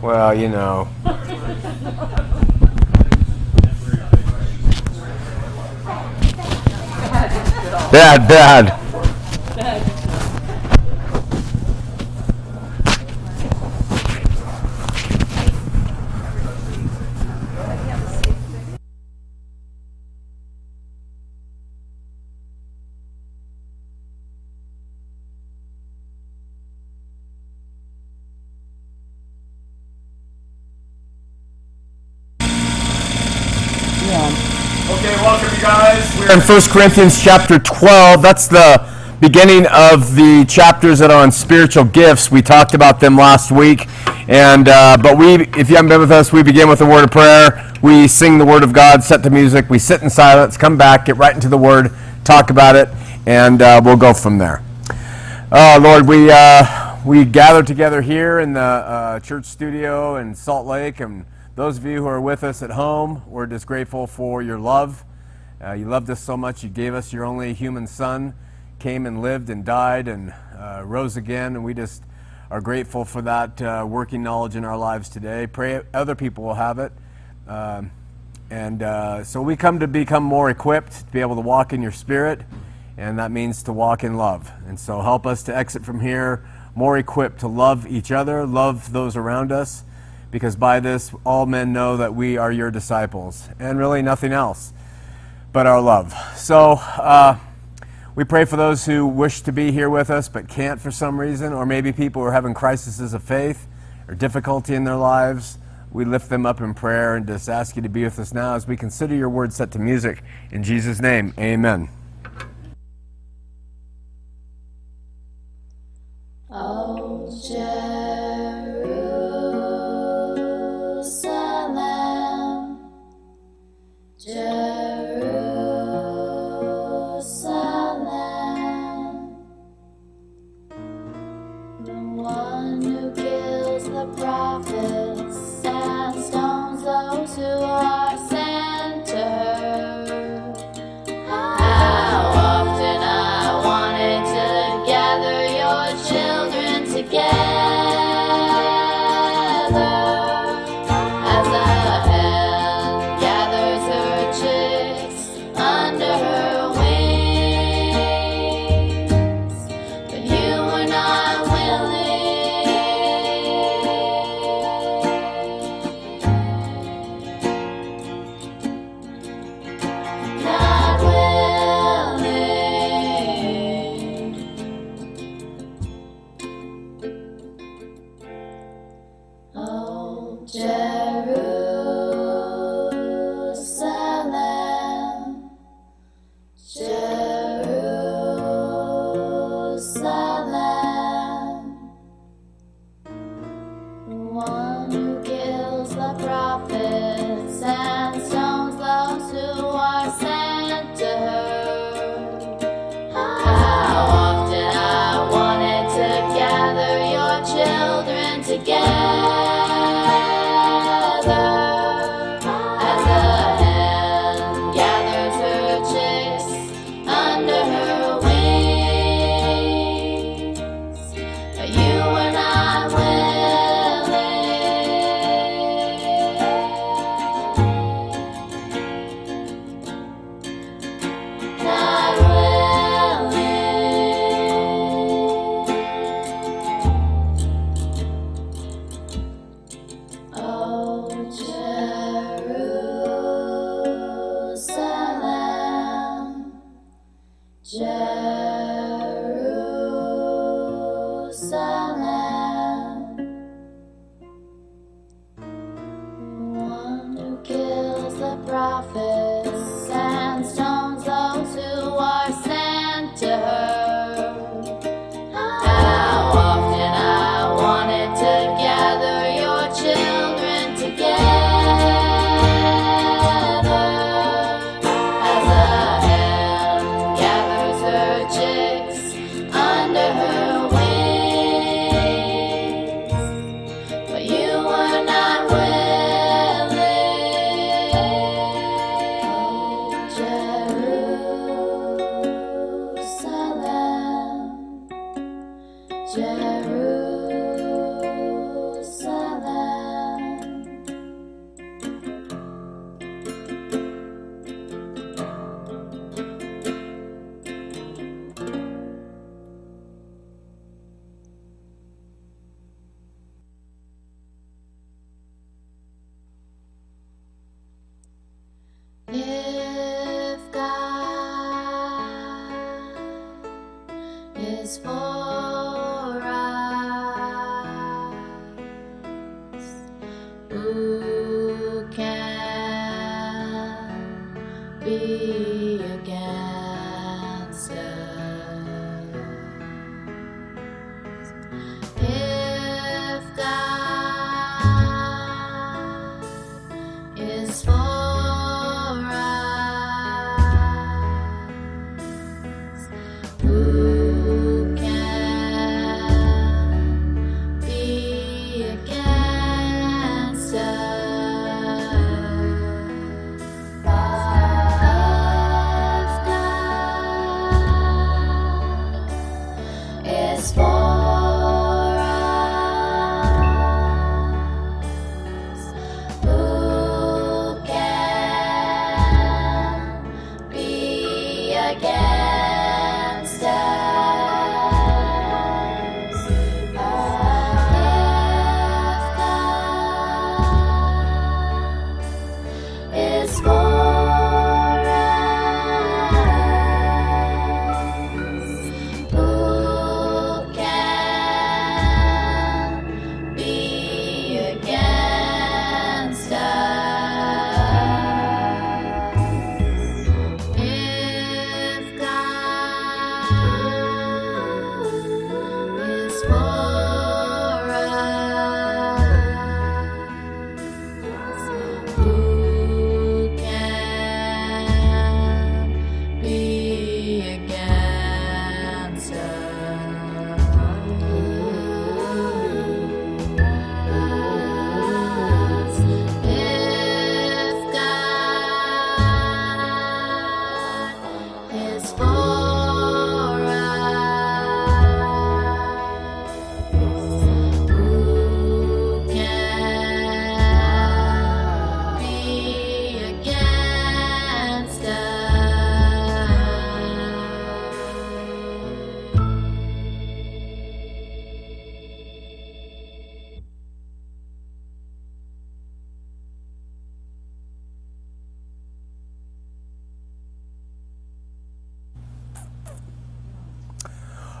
Well, you know. Bad, bad. Okay, welcome you guys. 1 Corinthians chapter 12. That's the beginning of the chapters that are on spiritual gifts. We talked about them last week. And uh, but we if you haven't been with us, we begin with a word of prayer. We sing the word of God, set to music, we sit in silence, come back, get right into the word, talk about it, and uh, we'll go from there. Oh Lord, we uh, we gather together here in the uh, church studio in Salt Lake, and those of you who are with us at home, we're just grateful for your love. Uh, you loved us so much, you gave us your only human son, came and lived and died and uh, rose again, and we just are grateful for that uh, working knowledge in our lives today. Pray other people will have it. Um, and uh, so we come to become more equipped to be able to walk in your spirit, and that means to walk in love. And so help us to exit from here more equipped to love each other, love those around us, because by this all men know that we are your disciples, and really nothing else but our love. So uh, we pray for those who wish to be here with us but can't for some reason, or maybe people who are having crises of faith or difficulty in their lives. We lift them up in prayer and just ask you to be with us now as we consider your word set to music. In Jesus' name, amen. Oh, Jerusalem,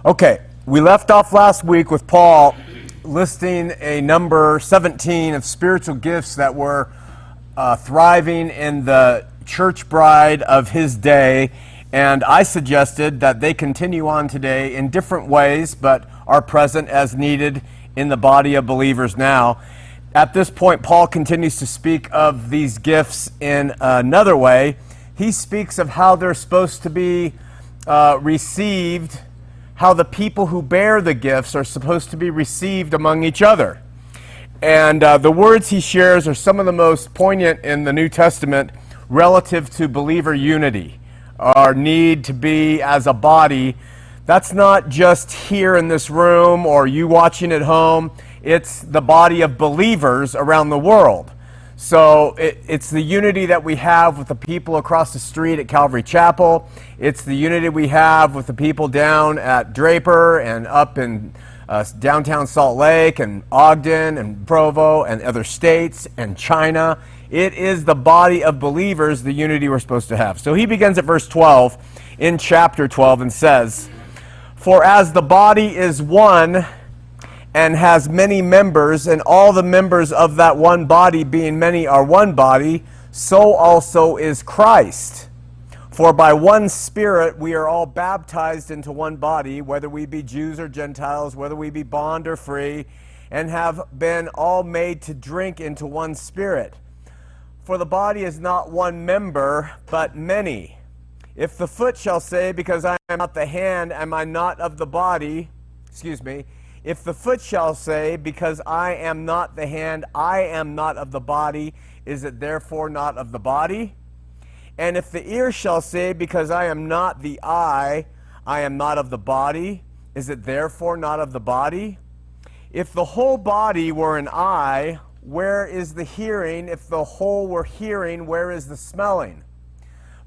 Okay, we left off last week with Paul listing a number 17 of spiritual gifts that were uh, thriving in the church bride of his day. And I suggested that they continue on today in different ways, but are present as needed in the body of believers now. At this point, Paul continues to speak of these gifts in another way. He speaks of how they're supposed to be uh, received how the people who bear the gifts are supposed to be received among each other. And uh, the words he shares are some of the most poignant in the New Testament relative to believer unity, our need to be as a body. That's not just here in this room or you watching at home, it's the body of believers around the world. So it, it's the unity that we have with the people across the street at Calvary Chapel. It's the unity we have with the people down at Draper and up in uh, downtown Salt Lake and Ogden and Provo and other states and China. It is the body of believers, the unity we're supposed to have. So he begins at verse 12 in chapter 12 and says, For as the body is one, and has many members, and all the members of that one body, being many, are one body, so also is Christ. For by one Spirit we are all baptized into one body, whether we be Jews or Gentiles, whether we be bond or free, and have been all made to drink into one Spirit. For the body is not one member, but many. If the foot shall say, Because I am not the hand, am I not of the body? Excuse me. If the foot shall say, Because I am not the hand, I am not of the body, is it therefore not of the body? And if the ear shall say, Because I am not the eye, I am not of the body, is it therefore not of the body? If the whole body were an eye, where is the hearing? If the whole were hearing, where is the smelling?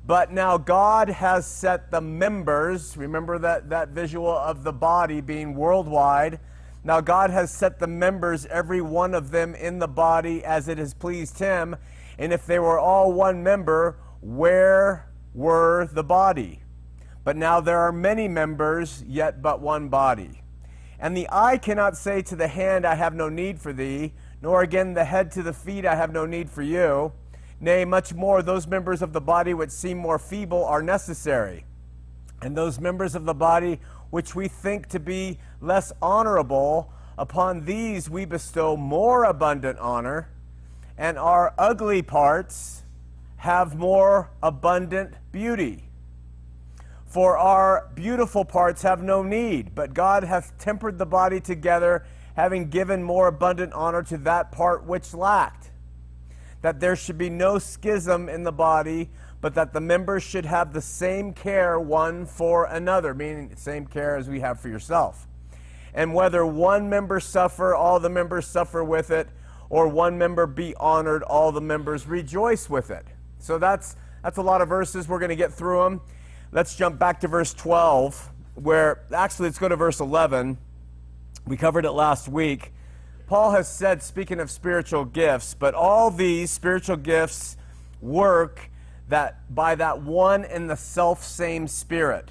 But now God has set the members, remember that, that visual of the body being worldwide. Now God has set the members, every one of them, in the body as it has pleased Him. And if they were all one member, where were the body? But now there are many members, yet but one body. And the eye cannot say to the hand, I have no need for thee, nor again the head to the feet, I have no need for you. Nay, much more, those members of the body which seem more feeble are necessary. And those members of the body which we think to be less honorable, upon these we bestow more abundant honor, and our ugly parts have more abundant beauty. For our beautiful parts have no need, but God hath tempered the body together, having given more abundant honor to that part which lacked. That there should be no schism in the body, but that the members should have the same care one for another, meaning same care as we have for yourself. And whether one member suffer, all the members suffer with it, or one member be honored, all the members rejoice with it. So that's that's a lot of verses. We're going to get through them. Let's jump back to verse 12, where actually let's go to verse 11. We covered it last week. Paul has said, speaking of spiritual gifts, but all these spiritual gifts work that by that one and the self same Spirit,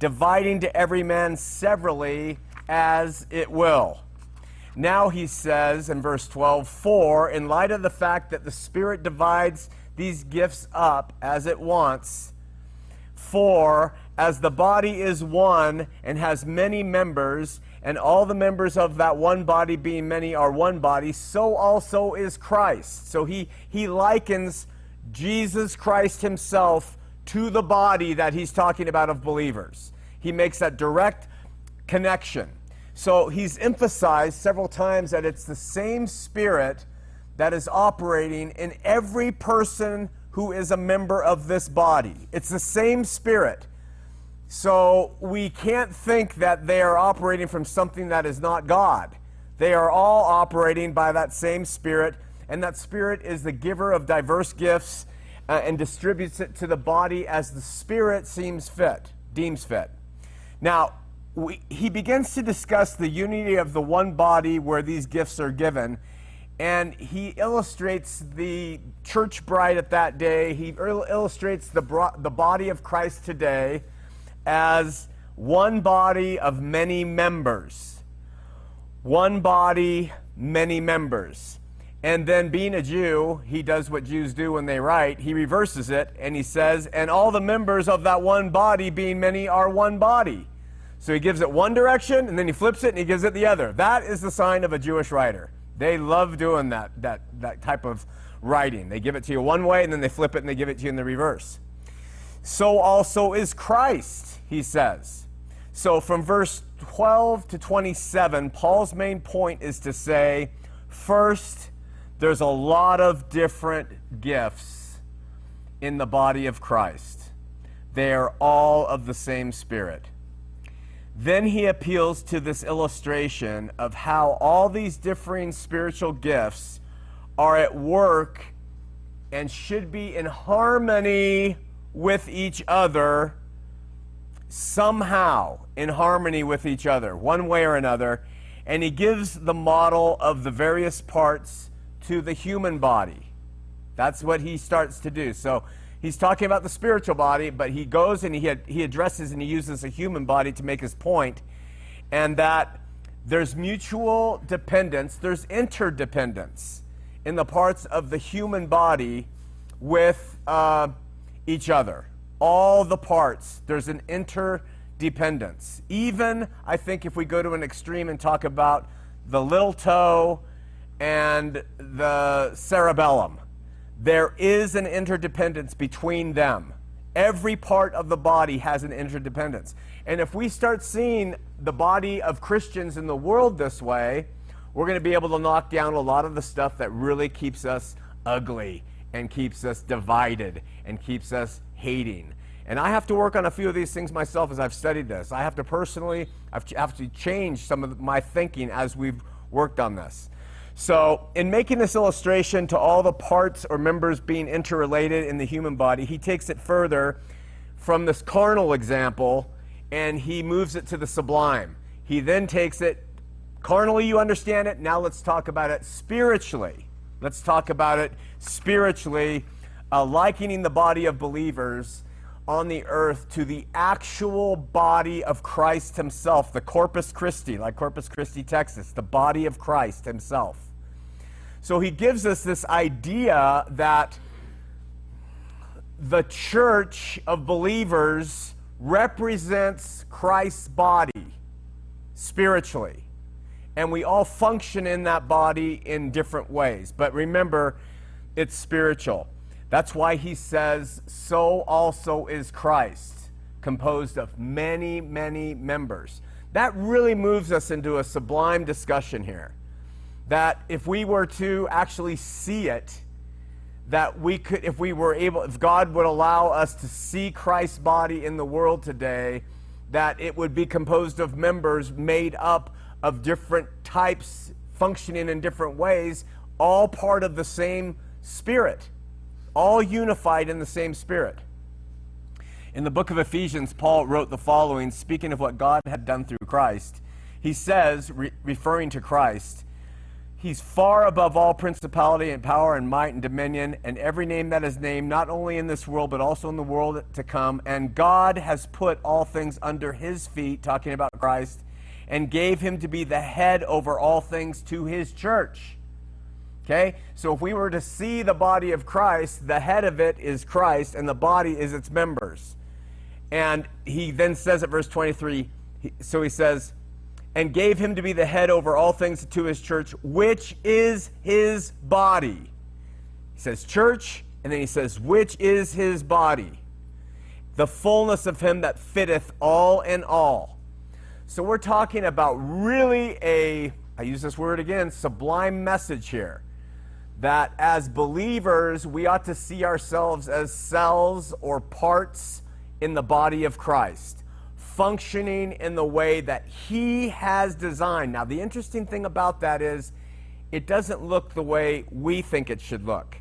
dividing to every man severally as it will. Now he says in verse 12, For in light of the fact that the Spirit divides these gifts up as it wants, for as the body is one and has many members, and all the members of that one body being many are one body, so also is Christ. So he, he likens Jesus Christ himself to the body that he's talking about of believers. He makes that direct connection. So he's emphasized several times that it's the same spirit that is operating in every person who is a member of this body. It's the same spirit. So we can't think that they are operating from something that is not God. They are all operating by that same spirit, and that spirit is the giver of diverse gifts uh, and distributes it to the body as the spirit seems fit, deems fit. Now, we, he begins to discuss the unity of the one body where these gifts are given and he illustrates the church bride at that day. He illustrates the, bro- the body of Christ today as one body of many members. One body, many members. And then, being a Jew, he does what Jews do when they write. He reverses it and he says, And all the members of that one body, being many, are one body. So he gives it one direction and then he flips it and he gives it the other. That is the sign of a Jewish writer. They love doing that, that, that type of writing. They give it to you one way and then they flip it and they give it to you in the reverse. So also is Christ, he says. So from verse 12 to 27, Paul's main point is to say first, there's a lot of different gifts in the body of Christ, they are all of the same Spirit. Then he appeals to this illustration of how all these differing spiritual gifts are at work and should be in harmony with each other, somehow in harmony with each other, one way or another. And he gives the model of the various parts to the human body. That's what he starts to do. So he's talking about the spiritual body, but he goes and he, he addresses and he uses a human body to make his point, and that there's mutual dependence, there's interdependence in the parts of the human body with uh, each other. All the parts, there's an interdependence. Even, I think, if we go to an extreme and talk about the little toe and the cerebellum, there is an interdependence between them. Every part of the body has an interdependence. And if we start seeing the body of Christians in the world this way, we're going to be able to knock down a lot of the stuff that really keeps us ugly and keeps us divided and keeps us hating. And I have to work on a few of these things myself as I've studied this. I have to personally, I have to change some of my thinking as we've worked on this. So, in making this illustration to all the parts or members being interrelated in the human body, he takes it further from this carnal example and he moves it to the sublime. He then takes it carnally, you understand it. Now let's talk about it spiritually. Let's talk about it spiritually, uh, likening the body of believers on the earth to the actual body of Christ himself, the Corpus Christi, like Corpus Christi, Texas, the body of Christ himself. So he gives us this idea that the church of believers represents Christ's body spiritually. And we all function in that body in different ways. But remember, it's spiritual. That's why he says, so also is Christ, composed of many, many members. That really moves us into a sublime discussion here. That if we were to actually see it, that we could, if we were able, if God would allow us to see Christ's body in the world today, that it would be composed of members made up of different types, functioning in different ways, all part of the same Spirit, all unified in the same Spirit. In the book of Ephesians, Paul wrote the following, speaking of what God had done through Christ. He says, re- referring to Christ, He's far above all principality and power and might and dominion and every name that is named, not only in this world, but also in the world to come. And God has put all things under his feet, talking about Christ, and gave him to be the head over all things to his church. Okay? So if we were to see the body of Christ, the head of it is Christ, and the body is its members. And he then says at verse 23, so he says, and gave him to be the head over all things to his church, which is his body. He says church, and then he says, which is his body. The fullness of him that fitteth all in all. So we're talking about really a, I use this word again, sublime message here. That as believers, we ought to see ourselves as cells or parts in the body of Christ functioning in the way that He has designed. Now, the interesting thing about that is it doesn't look the way we think it should look.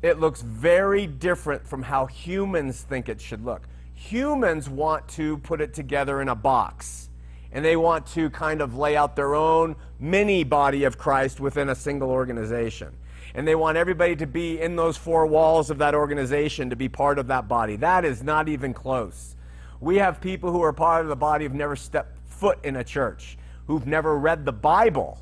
It looks very different from how humans think it should look. Humans want to put it together in a box, and they want to kind of lay out their own mini body of Christ within a single organization. And they want everybody to be in those four walls of that organization to be part of that body. That is not even close. We have people who are part of the body who've never stepped foot in a church, who've never read the Bible.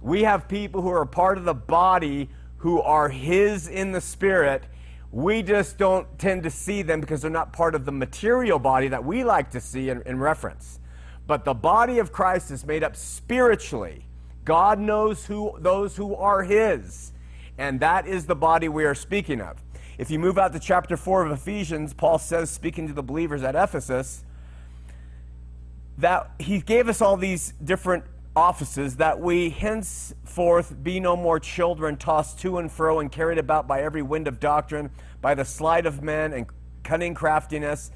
We have people who are part of the body who are His in the Spirit. We just don't tend to see them because they're not part of the material body that we like to see in, in reference. But the body of Christ is made up spiritually. God knows who those who are His. And that is the body we are speaking of. If you move out to chapter 4 of Ephesians, Paul says, speaking to the believers at Ephesus, that he gave us all these different offices that we henceforth be no more children tossed to and fro and carried about by every wind of doctrine, by the sleight of men and cunning craftiness.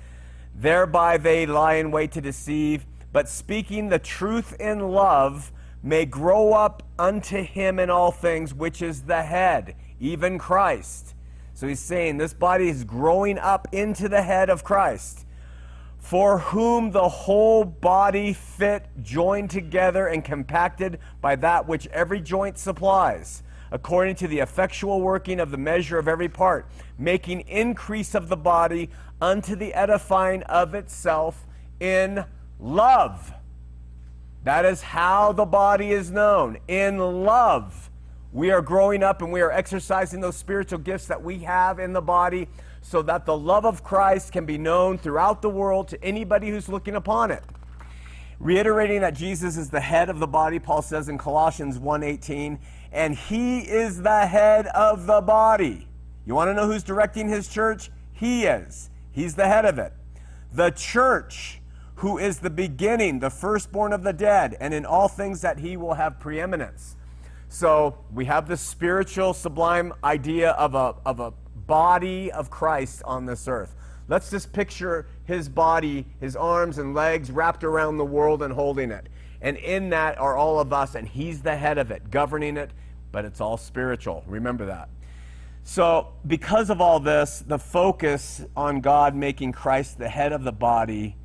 Thereby they lie in wait to deceive, but speaking the truth in love may grow up unto him in all things, which is the head, even Christ so he's saying this body is growing up into the head of Christ, for whom the whole body fit, joined together, and compacted by that which every joint supplies, according to the effectual working of the measure of every part, making increase of the body unto the edifying of itself in love. That is how the body is known in love. We are growing up and we are exercising those spiritual gifts that we have in the body so that the love of Christ can be known throughout the world to anybody who's looking upon it. Reiterating that Jesus is the head of the body, Paul says in Colossians 1:18, and he is the head of the body. You want to know who's directing his church? He is. He's the head of it. The church, who is the beginning, the firstborn of the dead, and in all things that he will have preeminence. So we have this spiritual, sublime idea of a, of a body of Christ on this earth. Let's just picture his body, his arms and legs wrapped around the world and holding it. And in that are all of us, and he's the head of it, governing it, but it's all spiritual. Remember that. So, because of all this, the focus on God making Christ the head of the body,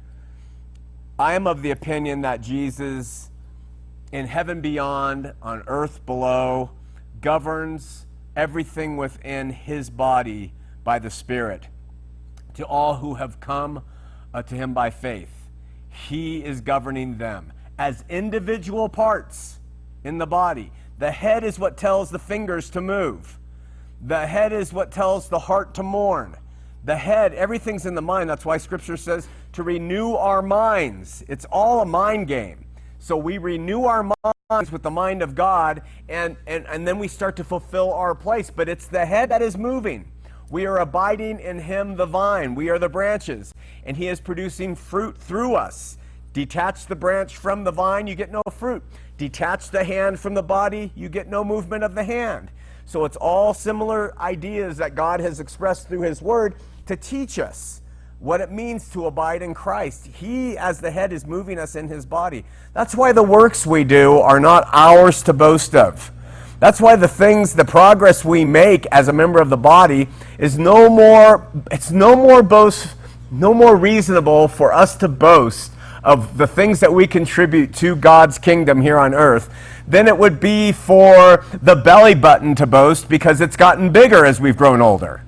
I am of the opinion that Jesus in heaven beyond, on earth below, governs everything within his body by the Spirit. To all who have come uh, to him by faith, he is governing them as individual parts in the body. The head is what tells the fingers to move. The head is what tells the heart to mourn. The head, everything's in the mind. That's why Scripture says to renew our minds. It's all a mind game. So we renew our minds with the mind of God, and, and, and then we start to fulfill our place. But it's the head that is moving. We are abiding in Him, the vine. We are the branches, and He is producing fruit through us. Detach the branch from the vine, you get no fruit. Detach the hand from the body, you get no movement of the hand. So it's all similar ideas that God has expressed through His Word to teach us what it means to abide in Christ. He, as the head, is moving us in His body. That's why the works we do are not ours to boast of. That's why the things, the progress we make as a member of the body is no more, it's no more boast, no more reasonable for us to boast of the things that we contribute to God's kingdom here on earth than it would be for the belly button to boast because it's gotten bigger as we've grown older.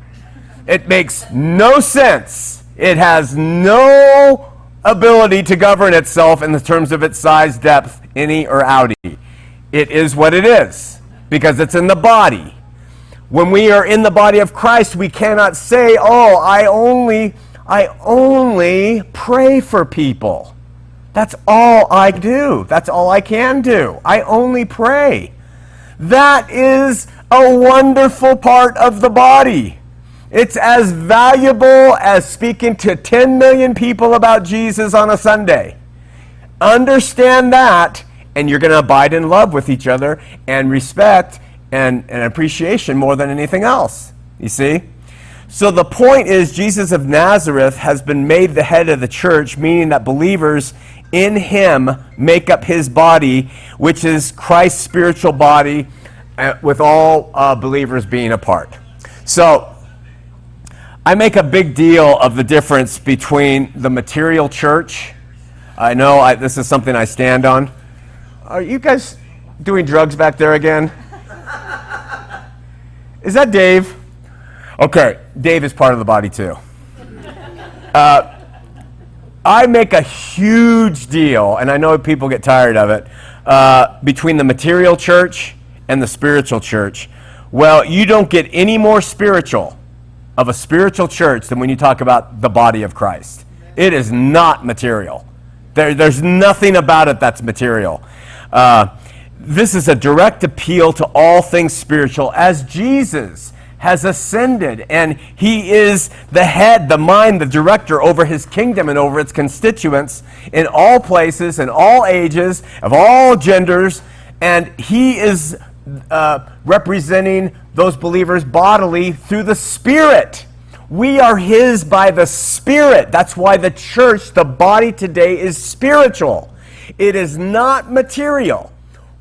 It makes no sense. It has no ability to govern itself in the terms of its size, depth, innie or outie. It is what it is because it's in the body. When we are in the body of Christ, we cannot say, "Oh, I only I only pray for people." That's all I do. That's all I can do. I only pray. That is a wonderful part of the body. It's as valuable as speaking to 10 million people about Jesus on a Sunday. Understand that, and you're going to abide in love with each other and respect and, and appreciation more than anything else. You see? So the point is, Jesus of Nazareth has been made the head of the church, meaning that believers in him make up his body, which is Christ's spiritual body, uh, with all uh, believers being a part. So I make a big deal of the difference between the material church. I know I, this is something I stand on. Are you guys doing drugs back there again? Is that Dave? Okay, Dave is part of the body too. Uh, I make a huge deal, and I know people get tired of it, uh, between the material church and the spiritual church. Well, you don't get any more spiritual of a spiritual church than when you talk about the body of Christ. It is not material. There, there's nothing about it that's material. Uh, this is a direct appeal to all things spiritual as Jesus has ascended and he is the head, the mind, the director over his kingdom and over its constituents in all places, in all ages, of all genders, and he is uh, representing those believers bodily through the Spirit. We are his by the Spirit. That's why the church, the body today, is spiritual. It is not material.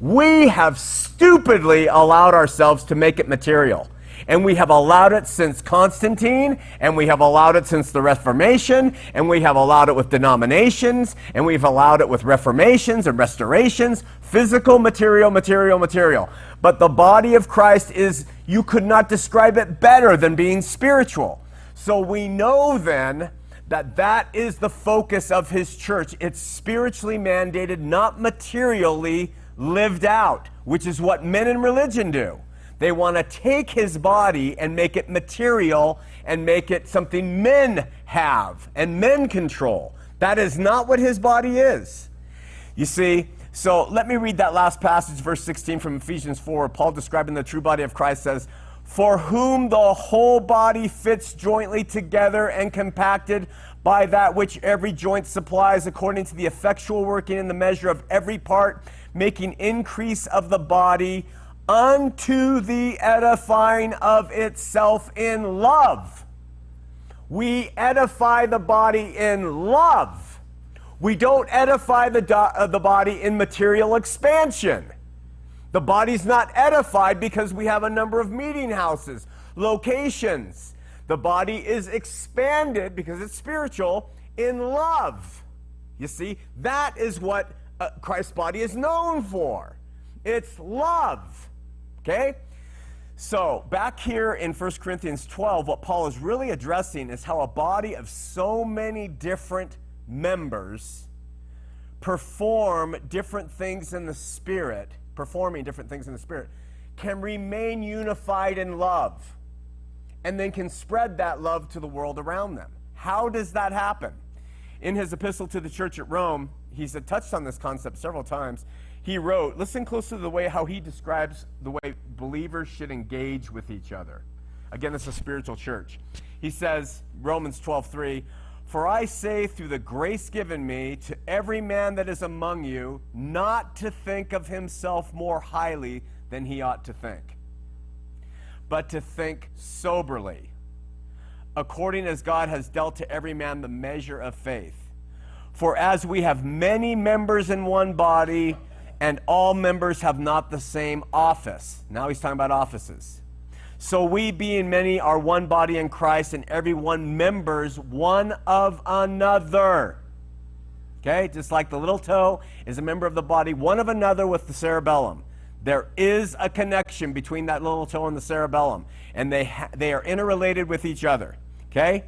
We have stupidly allowed ourselves to make it material. And we have allowed it since Constantine, and we have allowed it since the Reformation, and we have allowed it with denominations, and we've allowed it with reformations and restorations physical, material, material, material. But the body of Christ is, you could not describe it better than being spiritual. So we know then that that is the focus of his church. It's spiritually mandated, not materially lived out, which is what men in religion do. They want to take his body and make it material and make it something men have and men control. That is not what his body is. You see, so let me read that last passage, verse 16 from Ephesians 4. Paul describing the true body of Christ says, For whom the whole body fits jointly together and compacted by that which every joint supplies, according to the effectual working in the measure of every part, making increase of the body unto the edifying of itself in love. We edify the body in love. We don't edify the, do- uh, the body in material expansion. The body's not edified because we have a number of meeting houses, locations. The body is expanded because it's spiritual in love. You see, that is what uh, Christ's body is known for. It's love. Okay? So, back here in 1 Corinthians 12, what Paul is really addressing is how a body of so many different members perform different things in the Spirit performing different things in the Spirit, can remain unified in love and then can spread that love to the world around them. How does that happen? In his epistle to the church at Rome, he's touched on this concept several times. He wrote, listen closely to the way how he describes the way believers should engage with each other. Again, it's a spiritual church. He says, Romans 12:3, "For I say through the grace given me to every man that is among you, not to think of himself more highly than he ought to think, but to think soberly, according as God has dealt to every man the measure of faith. For as we have many members in one body, and all members have not the same office. Now he's talking about offices. So we, being many, are one body in Christ, and every one members one of another. Okay, just like the little toe is a member of the body, one of another with the cerebellum. There is a connection between that little toe and the cerebellum, and they, ha- they are interrelated with each other. Okay?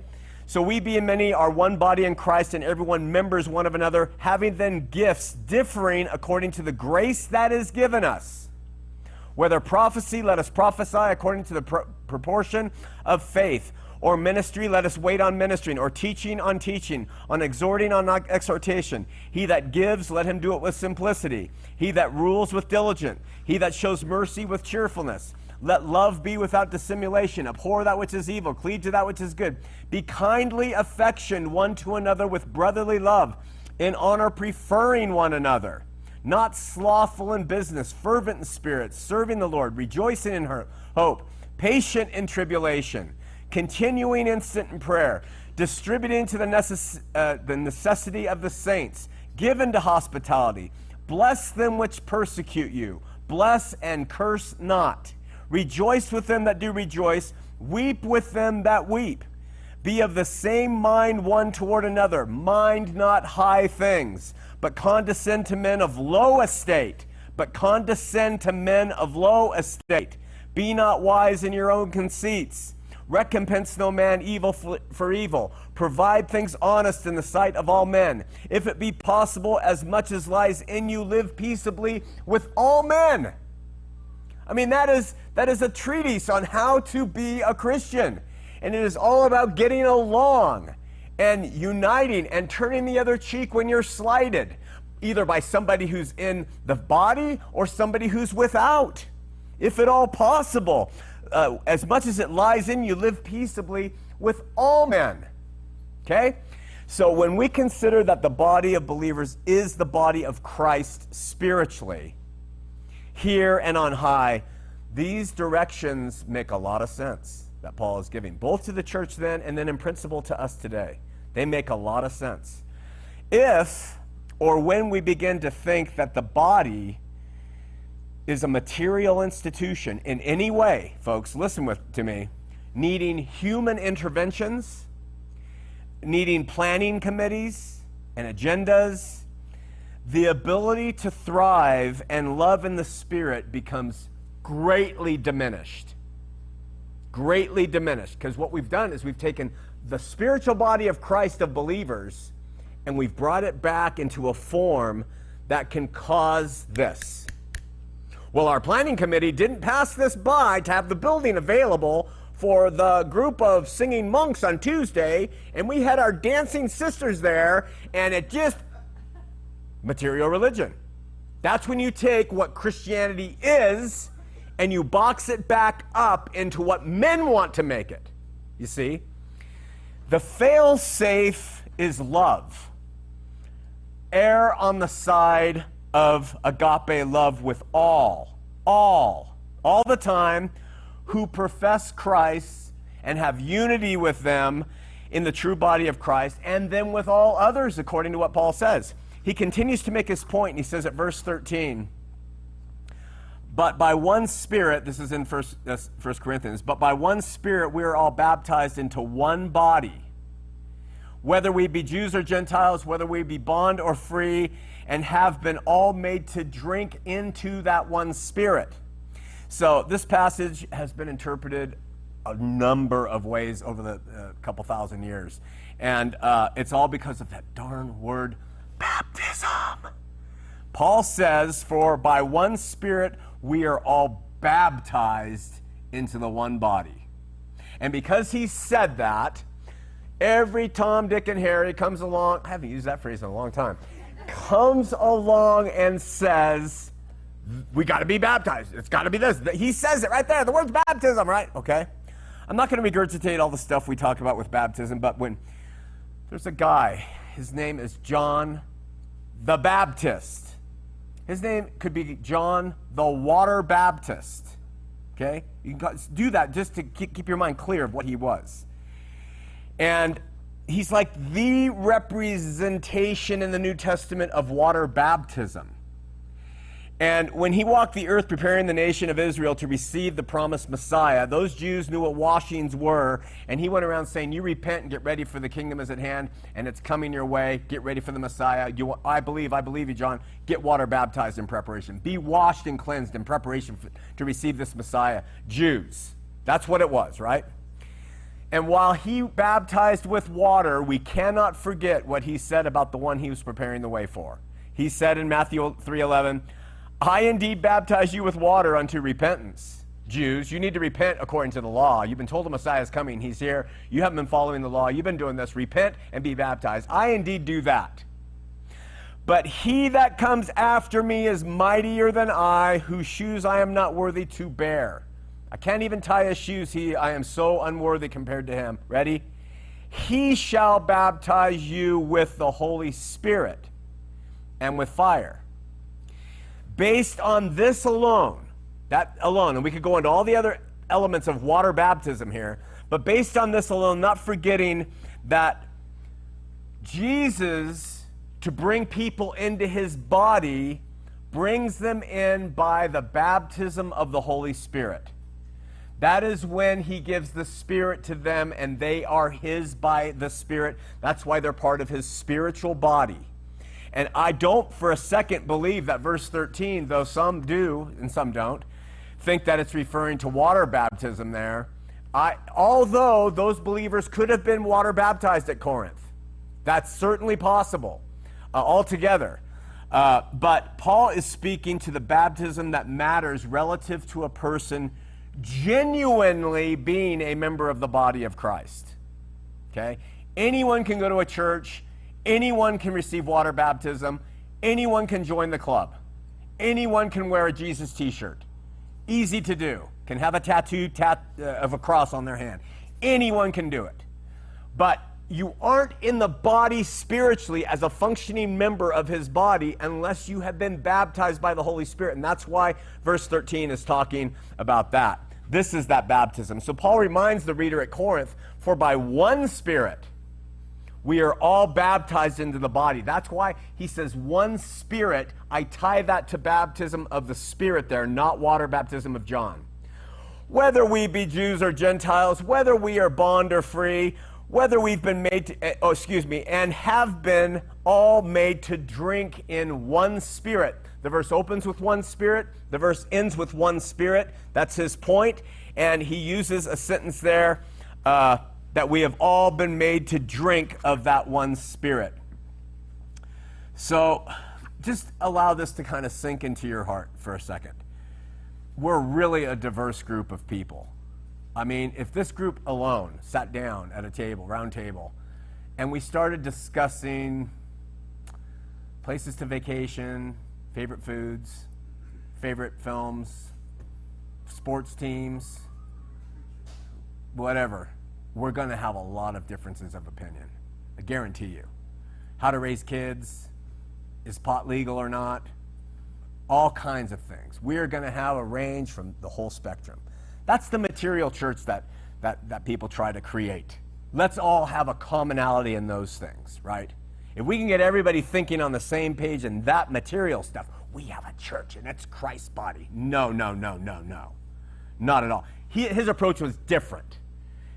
So we, being many, are one body in Christ, and everyone members one of another, having then gifts differing according to the grace that is given us. Whether prophecy, let us prophesy according to the pr- proportion of faith. Or ministry, let us wait on ministering. Or teaching on teaching. On exhorting on exhortation. He that gives, let him do it with simplicity. He that rules with diligence. He that shows mercy with cheerfulness. Let love be without dissimulation. Abhor that which is evil. Cleave to that which is good. Be kindly affectioned one to another with brotherly love. In honor, preferring one another not slothful in business, fervent in spirit, serving the Lord, rejoicing in her hope, patient in tribulation, continuing instant in prayer, distributing to the, necess- uh, the necessity of the saints, given to hospitality. Bless them which persecute you, bless and curse not. Rejoice with them that do rejoice, weep with them that weep. Be of the same mind one toward another. Mind not high things, but condescend to men of low estate. But condescend to men of low estate. Be not wise in your own conceits. Recompense no man evil for evil. Provide things honest in the sight of all men. If it be possible, as much as lies in you, live peaceably with all men. I mean, that is, that is a treatise on how to be a Christian and it is all about getting along and uniting and turning the other cheek when you're slighted, either by somebody who's in the body or somebody who's without, if at all possible. Uh, as much as it lies in you, live peaceably with all men. Okay? So when we consider that the body of believers is the body of Christ spiritually, here and on high, these directions make a lot of sense that Paul is giving, both to the church then and then in principle to us today. They make a lot of sense. If or when we begin to think that the body is a material institution in any way, folks, listen with, to me, needing human interventions, needing planning committees and agendas, the ability to thrive and love in the Spirit becomes greatly diminished greatly diminished. Because what we've done is we've taken the spiritual body of Christ of believers and we've brought it back into a form that can cause this. Well, our planning committee didn't pass this by to have the building available for the group of singing monks on Tuesday, and we had our dancing sisters there, and it just material religion. That's when you take what Christianity is and you box it back up into what men want to make it. You see? The fail safe is love. Err on the side of agape love with all, all, all the time who profess Christ and have unity with them in the true body of Christ, and then with all others, according to what Paul says. He continues to make his point, and he says at verse 13, but by one Spirit, this is in First, uh, Corinthians, but by one Spirit we are all baptized into one body, whether we be Jews or Gentiles, whether we be bond or free, and have been all made to drink into that one Spirit. So this passage has been interpreted a number of ways over the uh, couple thousand years, and uh, it's all because of that darn word baptism. Paul says, For by one Spirit we are all baptized into the one body. And because he said that, every Tom, Dick, and Harry comes along, I haven't used that phrase in a long time, comes along and says, We got to be baptized. It's got to be this. He says it right there. The word's baptism, right? Okay. I'm not going to regurgitate all the stuff we talk about with baptism, but when there's a guy, his name is John the Baptist. His name could be John the Water Baptist. Okay? You can do that just to keep your mind clear of what he was. And he's like the representation in the New Testament of water baptism. And when he walked the earth preparing the nation of Israel to receive the promised Messiah, those Jews knew what washings were. And he went around saying, You repent and get ready for the kingdom is at hand, and it's coming your way. Get ready for the Messiah. You, I believe, I believe you, John. Get water baptized in preparation. Be washed and cleansed in preparation for, to receive this Messiah. Jews. That's what it was, right? And while he baptized with water, we cannot forget what he said about the one he was preparing the way for. He said in Matthew 3:11, I indeed baptize you with water unto repentance. Jews, you need to repent according to the law. You've been told the Messiah is coming. He's here. You haven't been following the law. You've been doing this. Repent and be baptized. I indeed do that. But he that comes after me is mightier than I, whose shoes I am not worthy to bear. I can't even tie his shoes. He, I am so unworthy compared to him. Ready? He shall baptize you with the Holy Spirit and with fire based on this alone, that alone, and we could go into all the other elements of water baptism here, but based on this alone, not forgetting that Jesus, to bring people into his body, brings them in by the baptism of the Holy Spirit. That is when he gives the Spirit to them and they are his by the Spirit. That's why they're part of his spiritual body. And I don't for a second believe that verse 13, though some do and some don't, think that it's referring to water baptism there. I, although those believers could have been water baptized at Corinth, that's certainly possible uh, altogether. Uh, but Paul is speaking to the baptism that matters relative to a person genuinely being a member of the body of Christ. Okay? Anyone can go to a church Anyone can receive water baptism. Anyone can join the club. Anyone can wear a Jesus t shirt. Easy to do. Can have a tattoo tat, uh, of a cross on their hand. Anyone can do it. But you aren't in the body spiritually as a functioning member of his body unless you have been baptized by the Holy Spirit. And that's why verse 13 is talking about that. This is that baptism. So Paul reminds the reader at Corinth for by one Spirit, we are all baptized into the body. That's why he says one spirit. I tie that to baptism of the spirit there, not water baptism of John. Whether we be Jews or Gentiles, whether we are bond or free, whether we've been made to, eh, oh, excuse me, and have been all made to drink in one spirit. The verse opens with one spirit, the verse ends with one spirit. That's his point, and he uses a sentence there. Uh, that we have all been made to drink of that one spirit. So just allow this to kind of sink into your heart for a second. We're really a diverse group of people. I mean, if this group alone sat down at a table, round table, and we started discussing places to vacation, favorite foods, favorite films, sports teams, whatever we're going to have a lot of differences of opinion. I guarantee you. How to raise kids, is pot legal or not, all kinds of things. We are going to have a range from the whole spectrum. That's the material church that, that, that people try to create. Let's all have a commonality in those things, right? If we can get everybody thinking on the same page in that material stuff, we have a church and it's Christ's body. No, no, no, no, no. Not at all. He, his approach was different.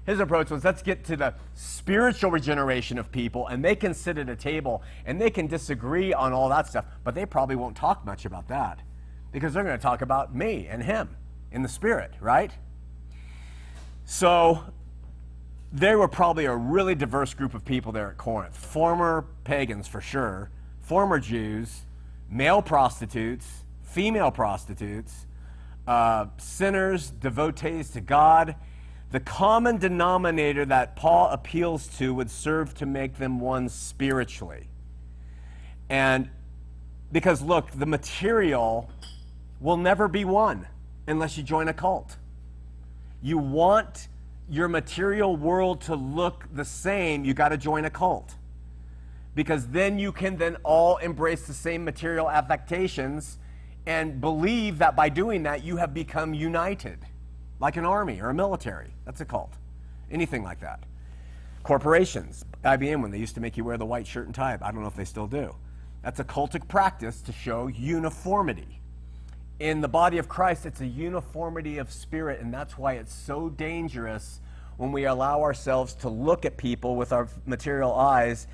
His approach was let's get to the spiritual regeneration of people, and they can sit at a table and they can disagree on all that stuff, but they probably won't talk much about that because they're going to talk about me and him in the spirit, right? So they were probably a really diverse group of people there at Corinth. Former pagans, for sure, former Jews, male prostitutes, female prostitutes, uh, sinners, devotees to God. The common denominator that Paul appeals to would serve to make them one spiritually. And because, look, the material will never be one unless you join a cult. You want your material world to look the same, you got to join a cult. Because then you can then all embrace the same material affectations and believe that by doing that you have become united, like an army or a military. That's a cult. Anything like that. Corporations, IBM, when they used to make you wear the white shirt and tie, I don't know if they still do. That's a cultic practice to show uniformity. In the body of Christ, it's a uniformity of spirit, and that's why it's so dangerous when we allow ourselves to look at people with our material eyes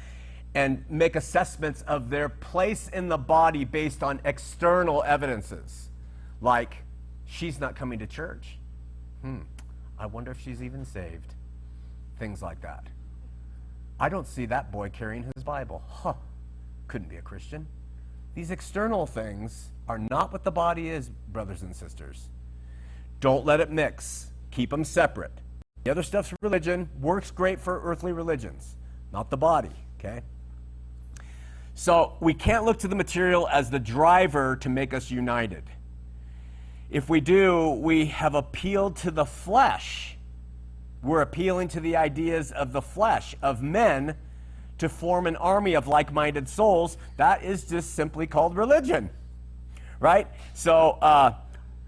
and make assessments of their place in the body based on external evidences. Like, she's not coming to church. Hmm, I wonder if she's even saved. Things like that. I don't see that boy carrying his Bible. Huh, couldn't be a Christian. These external things are not what the body is, brothers and sisters. Don't let it mix, keep them separate. The other stuff's religion, works great for earthly religions, not the body, okay? So we can't look to the material as the driver to make us united. If we do, we have appealed to the flesh. We're appealing to the ideas of the flesh, of men, to form an army of like minded souls. That is just simply called religion. Right? So uh,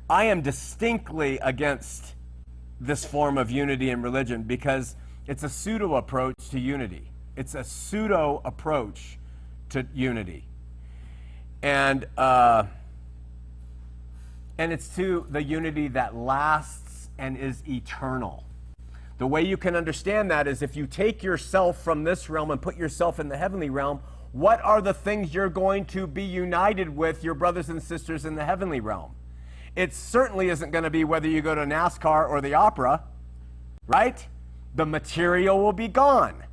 I am distinctly against this form of unity in religion because it's a pseudo approach to unity. It's a pseudo approach to unity. And, uh, and it's to the unity that lasts and is eternal. The way you can understand that is if you take yourself from this realm and put yourself in the heavenly realm, what are the things you're going to be united with your brothers and sisters in the heavenly realm? It certainly isn't going to be whether you go to NASCAR or the opera, right? The material will be gone.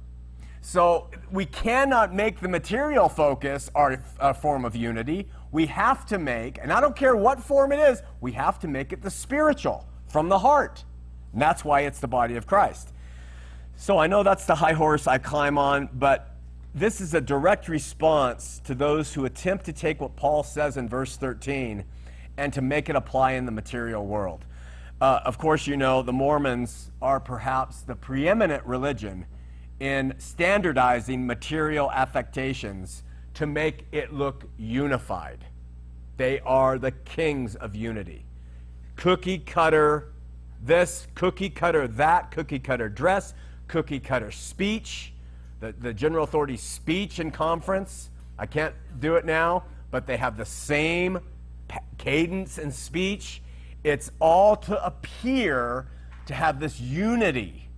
So we cannot make the material focus our form of unity. We have to make, and I don't care what form it is, we have to make it the spiritual from the heart. And that's why it's the body of Christ. So I know that's the high horse I climb on, but this is a direct response to those who attempt to take what Paul says in verse 13 and to make it apply in the material world. Uh, of course, you know the Mormons are perhaps the preeminent religion in standardizing material affectations to make it look unified. They are the kings of unity. Cookie cutter this, cookie cutter that, cookie cutter dress, cookie cutter speech, the, the general authority speech and conference. I can't do it now, but they have the same cadence and speech. It's all to appear to have this unity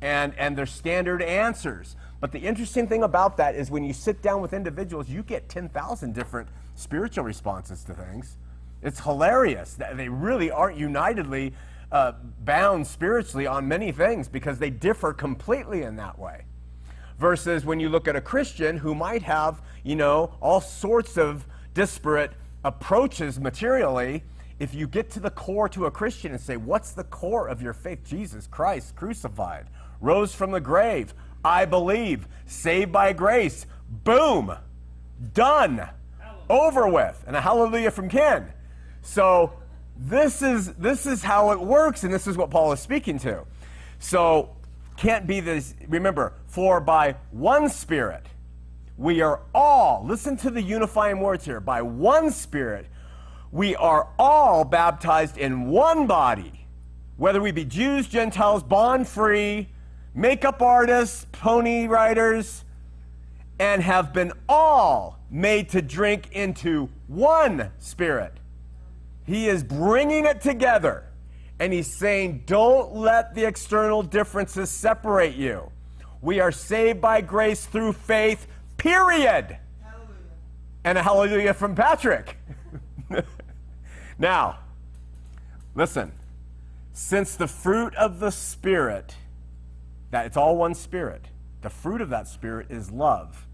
and, and their standard answers. But the interesting thing about that is when you sit down with individuals, you get 10,000 different spiritual responses to things. It's hilarious that they really aren't unitedly uh, bound spiritually on many things because they differ completely in that way. Versus when you look at a Christian who might have, you know, all sorts of disparate approaches materially, if you get to the core to a Christian and say, What's the core of your faith? Jesus Christ crucified rose from the grave. I believe. Saved by grace. Boom. Done. Hallelujah. Over with. And a hallelujah from Ken. So this is this is how it works, and this is what Paul is speaking to. So can't be this remember, for by one spirit we are all, listen to the unifying words here, by one spirit we are all baptized in one body, whether we be Jews, Gentiles, bond free, makeup artists, pony riders, and have been all made to drink into one spirit. He is bringing it together. And he's saying, don't let the external differences separate you. We are saved by grace through faith, period. Hallelujah. And a hallelujah from Patrick. now, listen. Since the fruit of the Spirit that it's all one spirit. The fruit of that spirit is love.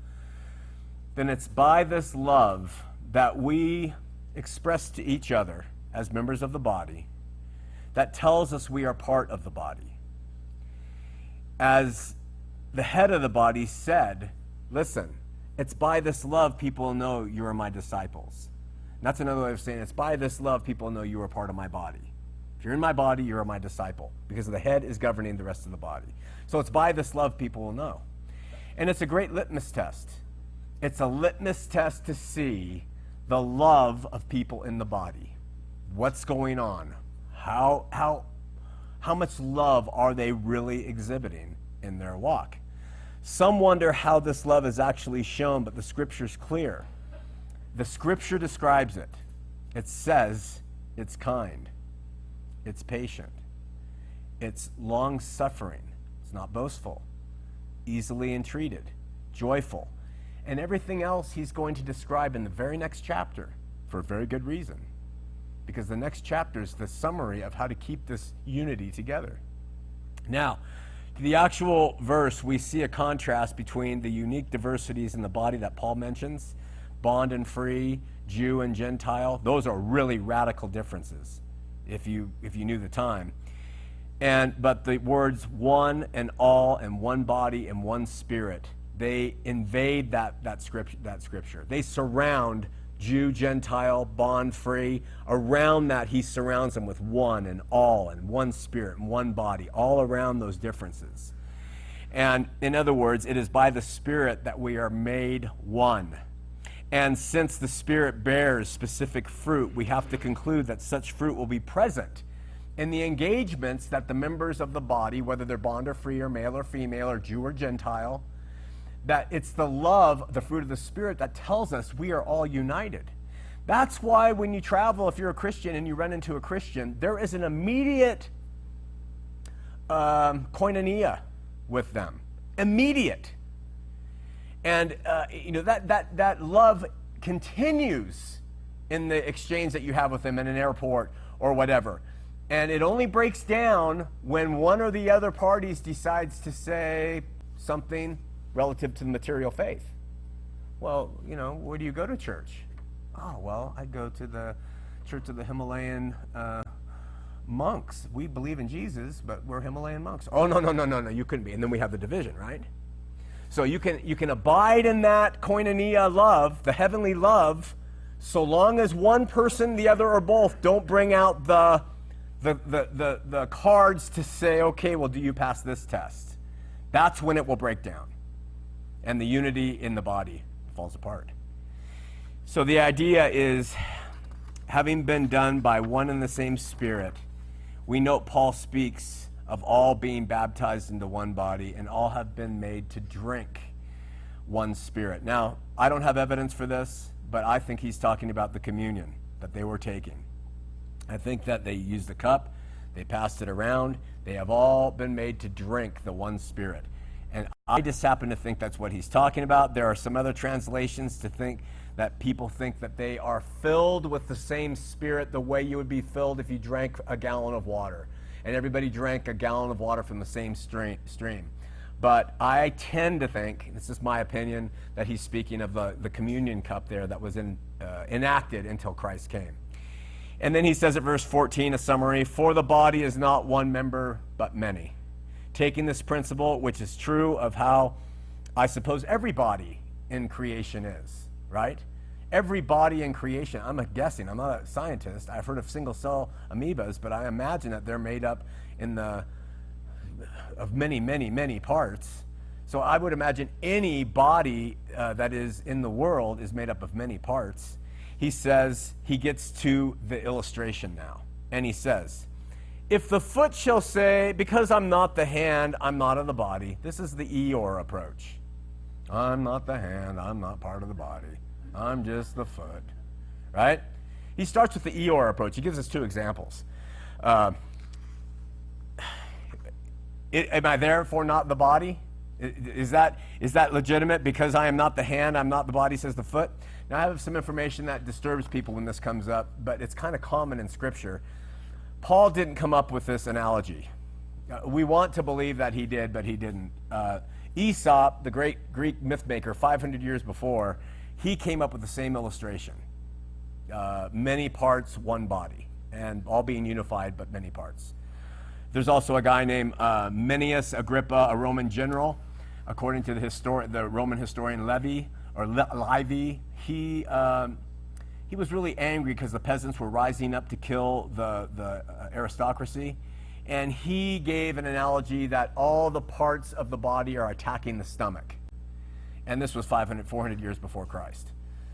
Then it's by this love that we express to each other as members of the body that tells us we are part of the body. As the head of the body said, listen, it's by this love people know you are my disciples. And that's another way of saying it. it's by this love people know you are part of my body. If you're in my body, you're my disciple because the head is governing the rest of the body. So it's by this love people will know. And it's a great litmus test. It's a litmus test to see the love of people in the body. What's going on? How, how, how much love are they really exhibiting in their walk? Some wonder how this love is actually shown, but the scripture's clear. The scripture describes it. It says it's kind, it's patient, it's long suffering, not boastful, easily entreated, joyful, and everything else he's going to describe in the very next chapter for a very good reason. Because the next chapter is the summary of how to keep this unity together. Now, the actual verse, we see a contrast between the unique diversities in the body that Paul mentions bond and free, Jew and Gentile. Those are really radical differences if you, if you knew the time. And, but the words one and all and one body and one spirit, they invade that, that, that scripture. They surround Jew, Gentile, bond free. Around that, he surrounds them with one and all and one spirit and one body, all around those differences. And in other words, it is by the Spirit that we are made one. And since the Spirit bears specific fruit, we have to conclude that such fruit will be present in the engagements that the members of the body, whether they're bond or free or male or female or Jew or Gentile, that it's the love, the fruit of the Spirit, that tells us we are all united. That's why when you travel, if you're a Christian and you run into a Christian, there is an immediate um, koinonia with them. Immediate. And uh, you know that, that, that love continues in the exchange that you have with them in an airport or whatever. And it only breaks down when one or the other parties decides to say something relative to the material faith. Well, you know, where do you go to church? Oh, well, I go to the Church of the Himalayan uh, monks. We believe in Jesus, but we're Himalayan monks. Oh, no, no, no, no, no, you couldn't be. And then we have the division, right? So you can, you can abide in that koinonia love, the heavenly love, so long as one person, the other, or both don't bring out the, the, the, the, the cards to say, okay, well, do you pass this test? That's when it will break down and the unity in the body falls apart. So the idea is having been done by one and the same Spirit, we note Paul speaks of all being baptized into one body and all have been made to drink one Spirit. Now, I don't have evidence for this, but I think he's talking about the communion that they were taking. I think that they used the cup, they passed it around, they have all been made to drink the one Spirit. And I just happen to think that's what he's talking about. There are some other translations to think that people think that they are filled with the same spirit the way you would be filled if you drank a gallon of water. And everybody drank a gallon of water from the same stream. But I tend to think, this is my opinion, that he's speaking of the, the communion cup there that was in, uh, enacted until Christ came. And then he says at verse 14, a summary For the body is not one member, but many taking this principle, which is true of how I suppose everybody in creation is, right? Every body in creation, I'm guessing, I'm not a scientist. I've heard of single cell amoebas, but I imagine that they're made up in the of many, many, many parts. So I would imagine any body uh, that is in the world is made up of many parts. He says, he gets to the illustration now. And he says, if the foot shall say, Because I'm not the hand, I'm not of the body, this is the Eeyore approach. I'm not the hand, I'm not part of the body, I'm just the foot. Right? He starts with the Eeyore approach. He gives us two examples. Uh, it, am I therefore not the body? Is that, is that legitimate? Because I am not the hand, I'm not the body, says the foot. Now, I have some information that disturbs people when this comes up, but it's kind of common in Scripture. Paul didn't come up with this analogy. Uh, we want to believe that he did, but he didn't. Uh, Aesop, the great Greek mythmaker, 500 years before, he came up with the same illustration. Uh, many parts, one body, and all being unified, but many parts. There's also a guy named uh, Agrippa, a Roman general. According to the, histori- the Roman historian Levy, or Livy, he, um, he was really angry because the peasants were rising up to kill the, the uh, aristocracy. And he gave an analogy that all the parts of the body are attacking the stomach. And this was 500, 400 years before Christ.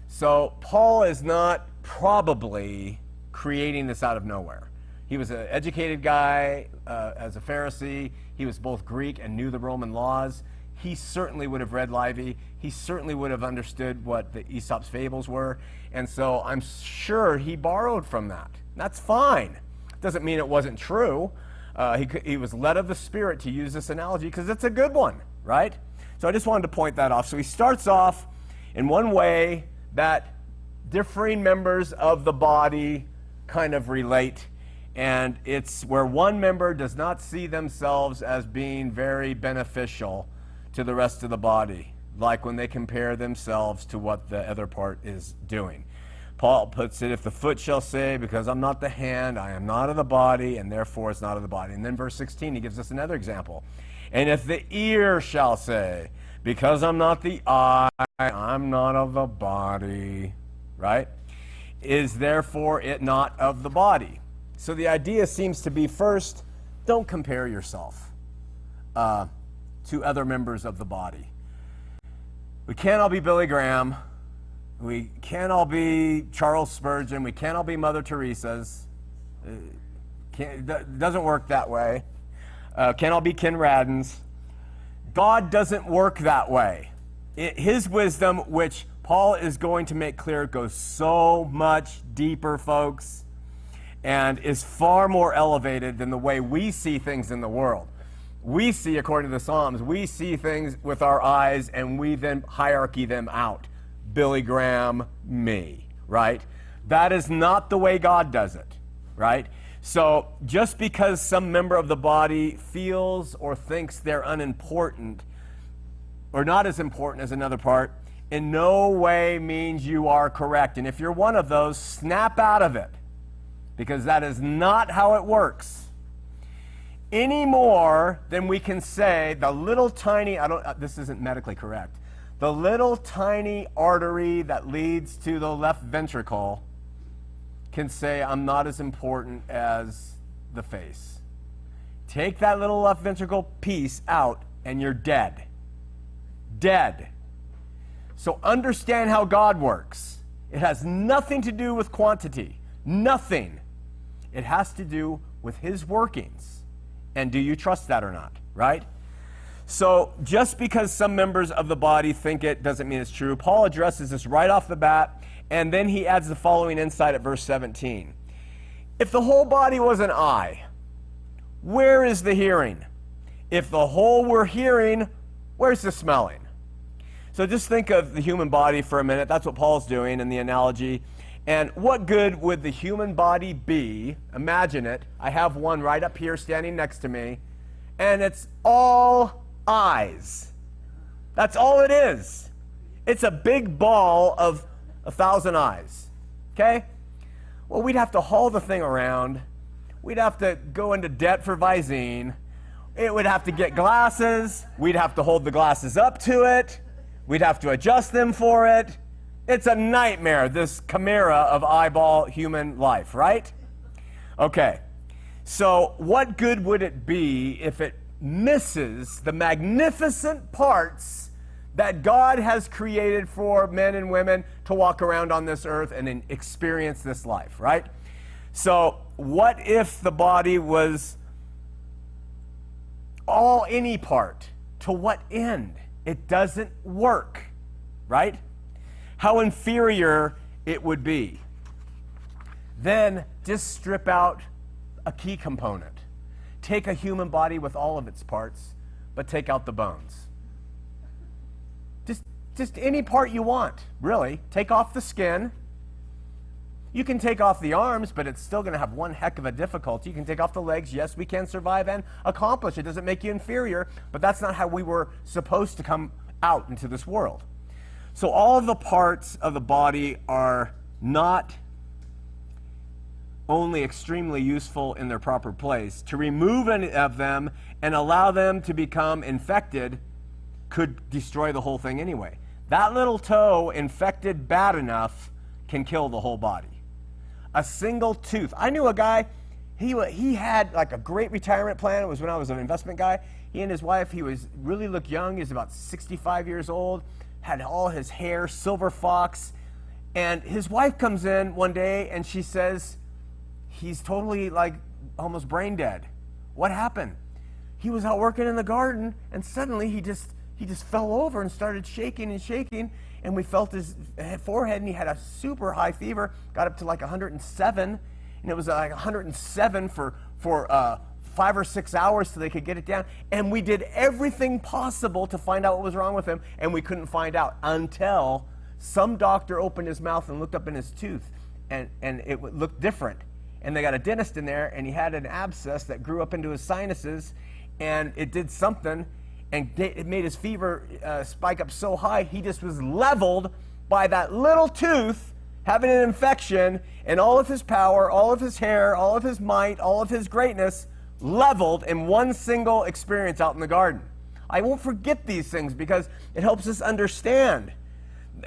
So Paul is not probably creating this out of nowhere. He was an educated guy uh, as a Pharisee. He was both Greek and knew the Roman laws. He certainly would have read Livy. He certainly would have understood what the Aesop's fables were. And so I'm sure he borrowed from that. That's fine. Doesn't mean it wasn't true. Uh, he, he was led of the Spirit to use this analogy because it's a good one, right? So I just wanted to point that off. So he starts off in one way that differing members of the body kind of relate and it's where one member does not see themselves as being very beneficial to the rest of the body, like when they compare themselves to what the other part is doing. Paul puts it, if the foot shall say, because I'm not the hand, I am not of the body, and therefore it's not of the body. And then verse 16, he gives us another example. And if the ear shall say, because I'm not the eye, I'm not of the body, right? Is therefore it not of the body? So the idea seems to be first, don't compare yourself uh, to other members of the body. We can't all be Billy Graham. We can't all be Charles Spurgeon. We can't all be Mother Teresa's. Uh, it doesn't work that way. Uh, can't all be Ken Raddens. God doesn't work that way. It, his wisdom, which Paul is going to make clear, goes so much deeper, folks and is far more elevated than the way we see things in the world. We see, according to the Psalms, we see things with our eyes and we then hierarchy them out. Billy Graham, me, right? That is not the way God does it, right? So just because some member of the body feels or thinks they're unimportant or not as important as another part, in no way means you are correct. And if you're one of those, snap out of it because that is not how it works. Any more than we can say the little tiny, I don't, uh, this isn't medically correct, the little tiny artery that leads to the left ventricle can say, I'm not as important as the face. Take that little left ventricle piece out, and you're dead. Dead. So understand how God works. It has nothing to do with quantity. Nothing. It has to do with his workings. And do you trust that or not? Right? So, just because some members of the body think it doesn't mean it's true. Paul addresses this right off the bat, and then he adds the following insight at verse 17. If the whole body was an eye, where is the hearing? If the whole were hearing, where's the smelling? So just think of the human body for a minute. That's what Paul's doing in the analogy. And what good would the human body be? Imagine it. I have one right up here standing next to me, and it's all eyes. That's all it is. It's a big ball of a thousand eyes. Okay? Well, we'd have to haul the thing around. We'd have to go into debt for Visine. It would have to get glasses. We'd have to hold the glasses up to it. We'd have to adjust them for it. It's a nightmare, this chimera of eyeball human life, right? Okay. So, what good would it be if it misses the magnificent parts that God has created for men and women to walk around on this earth and experience this life, right? So, what if the body was all any part? To what end? It doesn't work, right? How inferior it would be. Then just strip out a key component. Take a human body with all of its parts, but take out the bones. Just, just any part you want, really. Take off the skin. You can take off the arms, but it's still going to have one heck of a difficulty. You can take off the legs. Yes, we can survive and accomplish. It doesn't make you inferior, but that's not how we were supposed to come out into this world. So all the parts of the body are not only extremely useful in their proper place. To remove any of them and allow them to become infected could destroy the whole thing anyway. That little toe, infected bad enough, can kill the whole body. A single tooth. I knew a guy, he, he had like a great retirement plan. It was when I was an investment guy. He and his wife, he was really looked young. He was about 65 years old, had all his hair, silver fox. And his wife comes in one day and she says, he's totally like almost brain dead. What happened? He was out working in the garden and suddenly he just he just fell over and started shaking and shaking and we felt his forehead and he had a super high fever, got up to like 107 and it was like 107 for for uh, five or six hours so they could get it down. And we did everything possible to find out what was wrong with him, and we couldn't find out until some doctor opened his mouth and looked up in his tooth, and, and it looked different. And they got a dentist in there, and he had an abscess that grew up into his sinuses, and it did something, and it made his fever uh, spike up so high, he just was leveled by that little tooth having an infection, and all of his power, all of his hair, all of his might, all of his greatness leveled in one single experience out in the garden. I won't forget these things because it helps us understand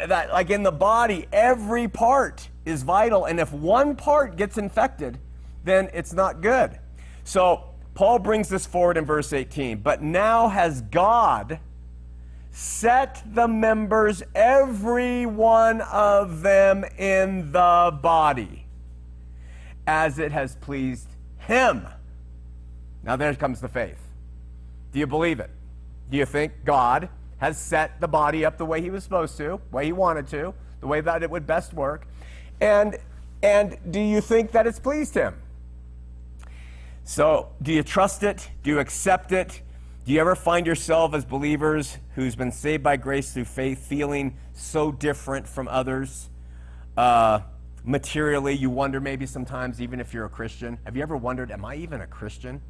that, like in the body, every part is vital, and if one part gets infected, then it's not good. So, Paul brings this forward in verse 18. But now has God set the members, every one of them, in the body, as it has pleased Him. Now, there comes the faith. Do you believe it? Do you think God has set the body up the way He was supposed to, the way He wanted to, the way that it would best work? And, and do you think that it's pleased Him? So, do you trust it? Do you accept it? Do you ever find yourself as believers who's been saved by grace through faith feeling so different from others? Uh, materially, you wonder maybe sometimes, even if you're a Christian. Have you ever wondered, am I even a Christian?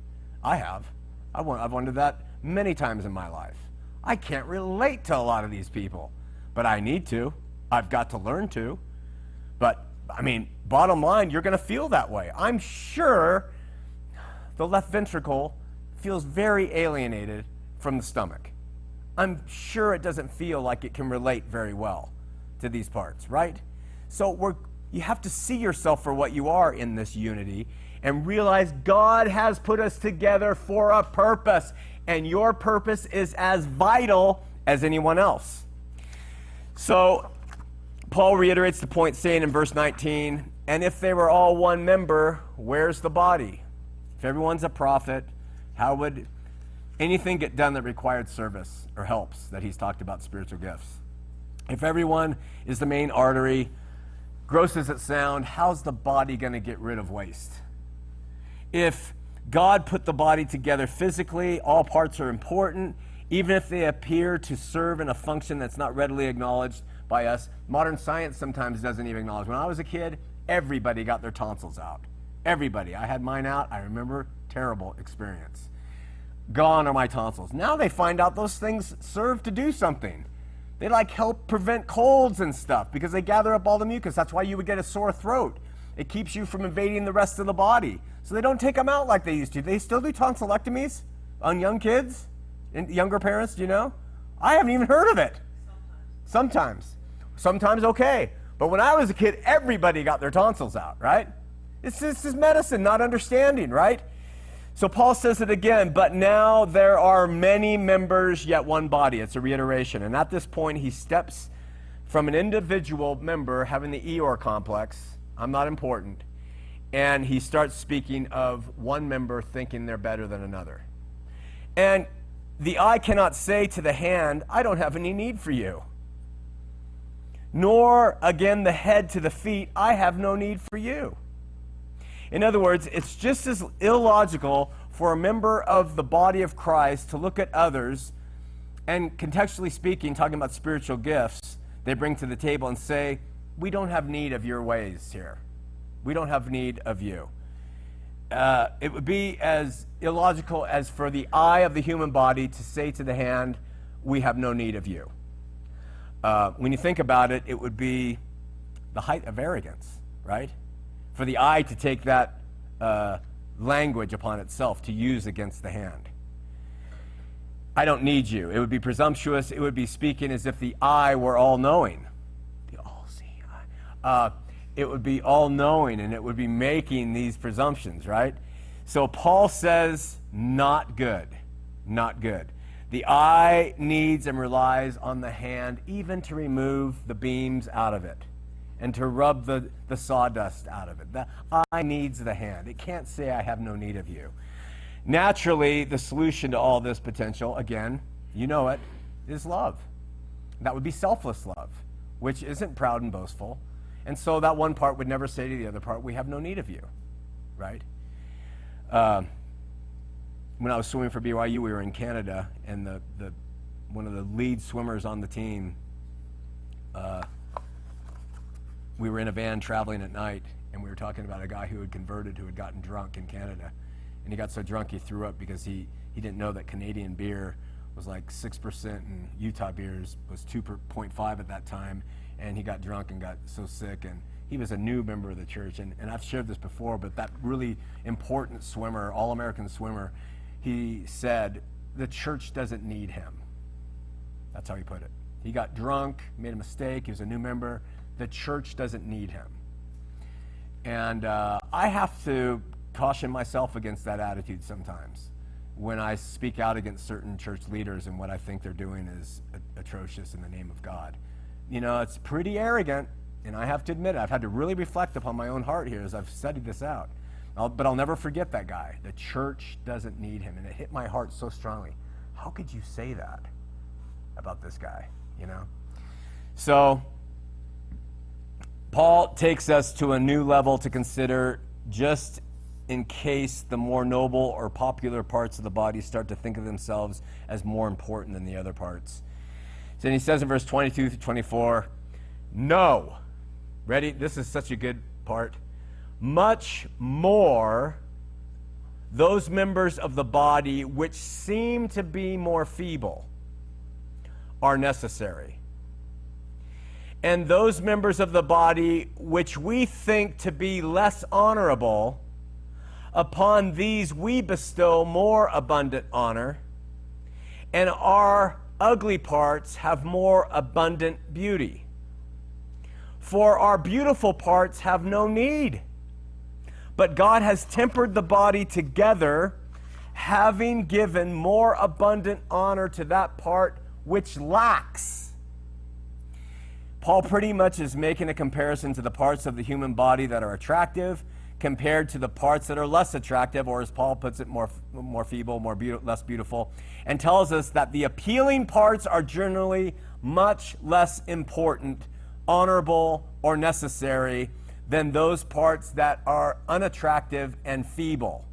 I have. I've wondered that many times in my life. I can't relate to a lot of these people, but I need to. I've got to learn to. But, I mean, bottom line, you're going to feel that way. I'm sure the left ventricle feels very alienated from the stomach. I'm sure it doesn't feel like it can relate very well to these parts, right? So we're, you have to see yourself for what you are in this unity and realize God has put us together for a purpose, and your purpose is as vital as anyone else. So Paul reiterates the point, saying in verse 19, and if they were all one member, where's the body? If everyone's a prophet, how would anything get done that required service or helps that he's talked about spiritual gifts? If everyone is the main artery, gross as it sound, how's the body going to get rid of waste? If God put the body together physically, all parts are important, even if they appear to serve in a function that's not readily acknowledged by us. Modern science sometimes doesn't even acknowledge. When I was a kid, everybody got their tonsils out. Everybody. I had mine out. I remember terrible experience. Gone are my tonsils. Now they find out those things serve to do something. They like help prevent colds and stuff because they gather up all the mucus. That's why you would get a sore throat. It keeps you from invading the rest of the body. So they don't take them out like they used to. They still do tonsillectomies on young kids and younger parents, do you know? I haven't even heard of it. Sometimes. Sometimes okay. But when I was a kid, everybody got their tonsils out, right? It's, this is medicine, not understanding, right? So Paul says it again, but now there are many members, yet one body. It's a reiteration. And at this point, he steps from an individual member having the Eeyore complex, I'm not important, and he starts speaking of one member thinking they're better than another. And the eye cannot say to the hand, I don't have any need for you. Nor again the head to the feet, I have no need for you. In other words, it's just as illogical for a member of the body of Christ to look at others and, contextually speaking, talking about spiritual gifts they bring to the table and say, We don't have need of your ways here. We don't have need of you. Uh, it would be as illogical as for the eye of the human body to say to the hand, We have no need of you. Uh, when you think about it, it would be the height of arrogance, right? for the eye to take that uh, language upon itself to use against the hand. I don't need you. It would be presumptuous. It would be speaking as if the eye were all knowing. The all seeing eye. Uh, it would be all knowing and it would be making these presumptions, right? So Paul says, not good. Not good. The eye needs and relies on the hand even to remove the beams out of it and to rub the, the sawdust out of it. The eye needs the hand. It can't say, I have no need of you. Naturally, the solution to all this potential, again, you know it, is love. That would be selfless love, which isn't proud and boastful. And so that one part would never say to the other part, We have no need of you, right? Um, when I was swimming for BYU, we were in Canada, and the, the one of the lead swimmers on the team, uh, we were in a van traveling at night, and we were talking about a guy who had converted, who had gotten drunk in Canada, and he got so drunk he threw up because he he didn't know that Canadian beer was like six percent, and Utah beers was two point five at that time, and he got drunk and got so sick and he was a new member of the church. And, and i've shared this before but that really important swimmer all-american swimmer he said the church doesn't need him. That's how he put it. He got drunk made a mistake he was a new member. The church doesn't need him. And uh, i have to caution myself against that attitude sometimes when i speak out against certain church leaders and what i think they're doing is atrocious in the name of god you know, it's pretty arrogant, and I have to admit it. I've had to really reflect upon my own heart here as I've studied this out. I'll, but I'll never forget that guy. The church doesn't need him, and it hit my heart so strongly. How could you say that about this guy, you know? So, Paul takes us to a new level to consider just in case the more noble or popular parts of the body start to think of themselves as more important than the other parts. Then he says in verse 22 to 24, No. Ready? This is such a good part. Much more those members of the body which seem to be more feeble are necessary. And those members of the body which we think to be less honorable, upon these we bestow more abundant honor, and our ugly parts have more abundant beauty. For our beautiful parts have no need. But God has tempered the body together, having given more abundant honor to that part which lacks. Paul pretty much is making a comparison to the parts of the human body that are attractive compared to the parts that are less attractive, or as Paul puts it, more, more feeble, more be- less beautiful, and tells us that the appealing parts are generally much less important, honorable, or necessary than those parts that are unattractive and feeble.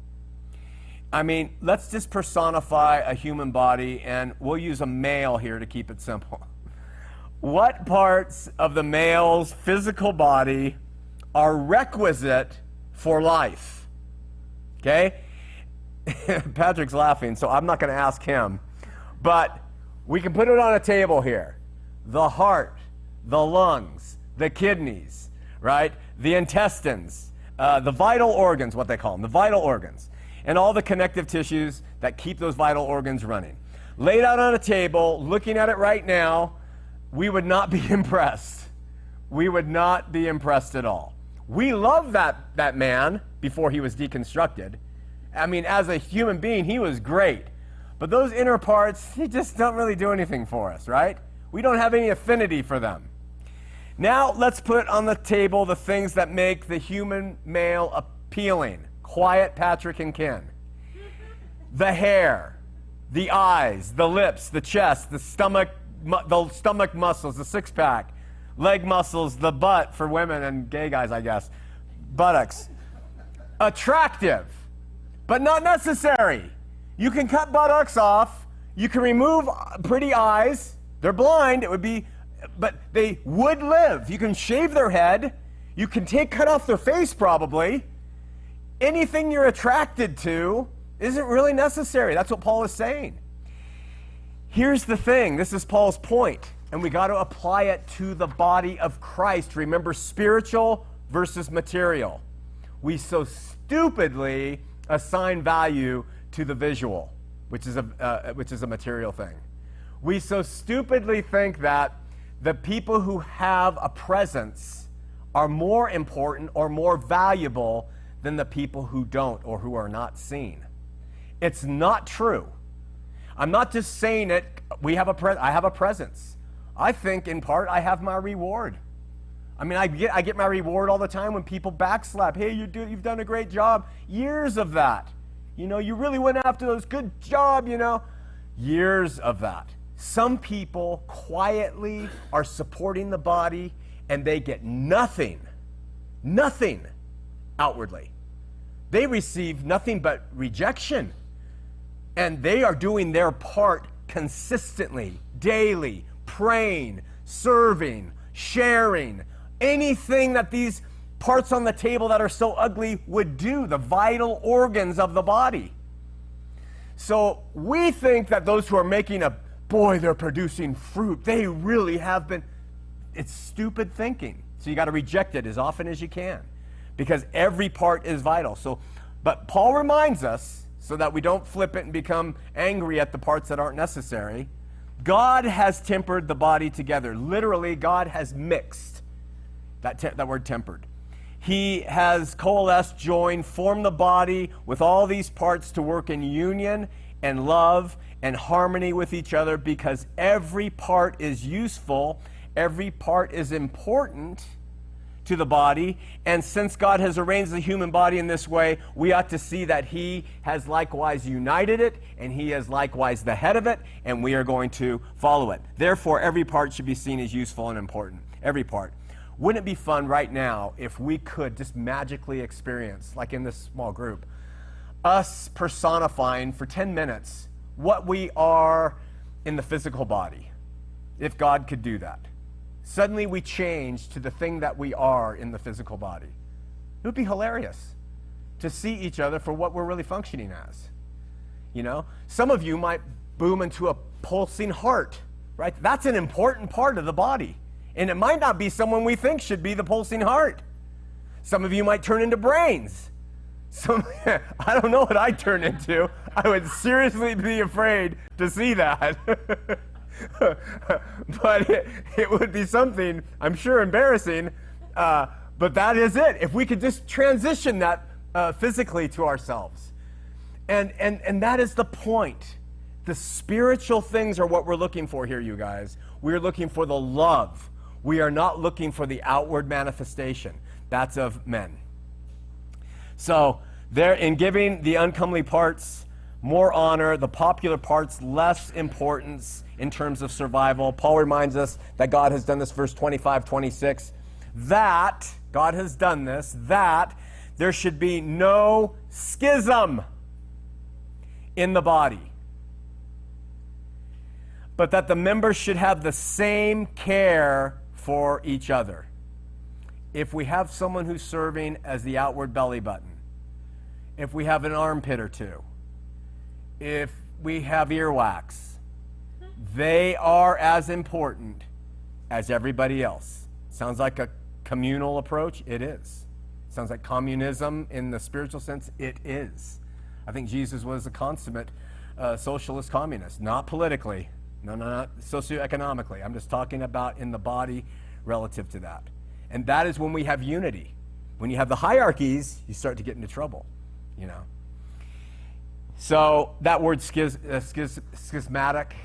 I mean, let's just personify a human body, and we'll use a male here to keep it simple. What parts of the male's physical body are requisite for life. Okay? Patrick's laughing, so I'm not going to ask him. But we can put it on a table here the heart, the lungs, the kidneys, right? The intestines, uh, the vital organs, what they call them, the vital organs, and all the connective tissues that keep those vital organs running. Laid out on a table, looking at it right now, we would not be impressed. We would not be impressed at all. We love that, that man before he was deconstructed. I mean, as a human being, he was great. But those inner parts, they just don't really do anything for us, right? We don't have any affinity for them. Now, let's put on the table the things that make the human male appealing. Quiet Patrick and Ken. The hair, the eyes, the lips, the chest, the stomach, the stomach muscles, the six pack, leg muscles, the butt for women and gay guys, I guess, buttocks. Attractive, but not necessary. You can cut buttocks off. You can remove uh, pretty eyes. They're blind. It would be, but they would live. You can shave their head. You can take cut off their face probably. Anything you're attracted to isn't really necessary. That's what Paul is saying. Here's the thing. This is Paul's point and we got to apply it to the body of Christ. Remember, spiritual versus material. we so stupidly assign value to the visual, which is a, uh, which is a material thing. We so stupidly think that the people who have a presence are more important or more valuable than the people who don't or who are not seen. It's not true. I'm not just saying it. We have a pre- I have a presence. I think in part I have my reward. I mean, I get I get my reward all the time when people backslap. Hey, you do you've done a great job. Years of that. You know, you really went after those. Good job. You know, years of that. Some people quietly are supporting the body, and they get nothing, nothing outwardly. They receive nothing but rejection. And they are doing their part consistently, daily, praying, serving, sharing, anything that these parts on the table that are so ugly would do, the vital organs of the body. So we think that those who are making a boy, they're producing fruit. They really have been. It's stupid thinking. So you got to reject it as often as you can because every part is vital. So, but Paul reminds us so that we don't flip it and become angry at the parts that aren't necessary. God has tempered the body together. Literally, God has mixed. That, te- that word tempered. He has coalesced, joined, formed the body with all these parts to work in union and love and harmony with each other because every part is useful, every part is important to the body. And since God has arranged the human body in this way, we ought to see that He has likewise united it, and He is likewise the head of it, and we are going to follow it. Therefore, every part should be seen as useful and important. Every part. Wouldn't it be fun right now if we could just magically experience, like in this small group, us personifying for 10 minutes what we are in the physical body? If God could do that. Suddenly we change to the thing that we are in the physical body. It would be hilarious to see each other for what we're really functioning as. You know, some of you might boom into a pulsing heart, right? That's an important part of the body. And it might not be someone we think should be the pulsing heart. Some of you might turn into brains. Some, I don't know what I'd turn into. I would seriously be afraid to see that. but it, it, would be something, I'm sure, embarrassing. Uh, but that is it. If we could just transition that uh, physically to ourselves. And, and, and that is the point. The spiritual things are what we're looking for here, you guys. We're looking for the love. We are not looking for the outward manifestation. That's of men. So, there, in giving the uncomely parts more honor, the popular parts less importance in terms of survival. Paul reminds us that God has done this, verse 25, 26, that, God has done this, that there should be no schism in the body, but that the members should have the same care for each other. If we have someone who's serving as the outward belly button, if we have an armpit or two, if we have earwax, they are as important as everybody else. Sounds like a communal approach? It is. Sounds like communism in the spiritual sense? It is. I think Jesus was a consummate uh, socialist communist, not politically, no, no, not socioeconomically. I'm just talking about in the body relative to that. And that is when we have unity. When you have the hierarchies, you start to get into trouble, you know. So that word schiz, uh, schiz, schismatic,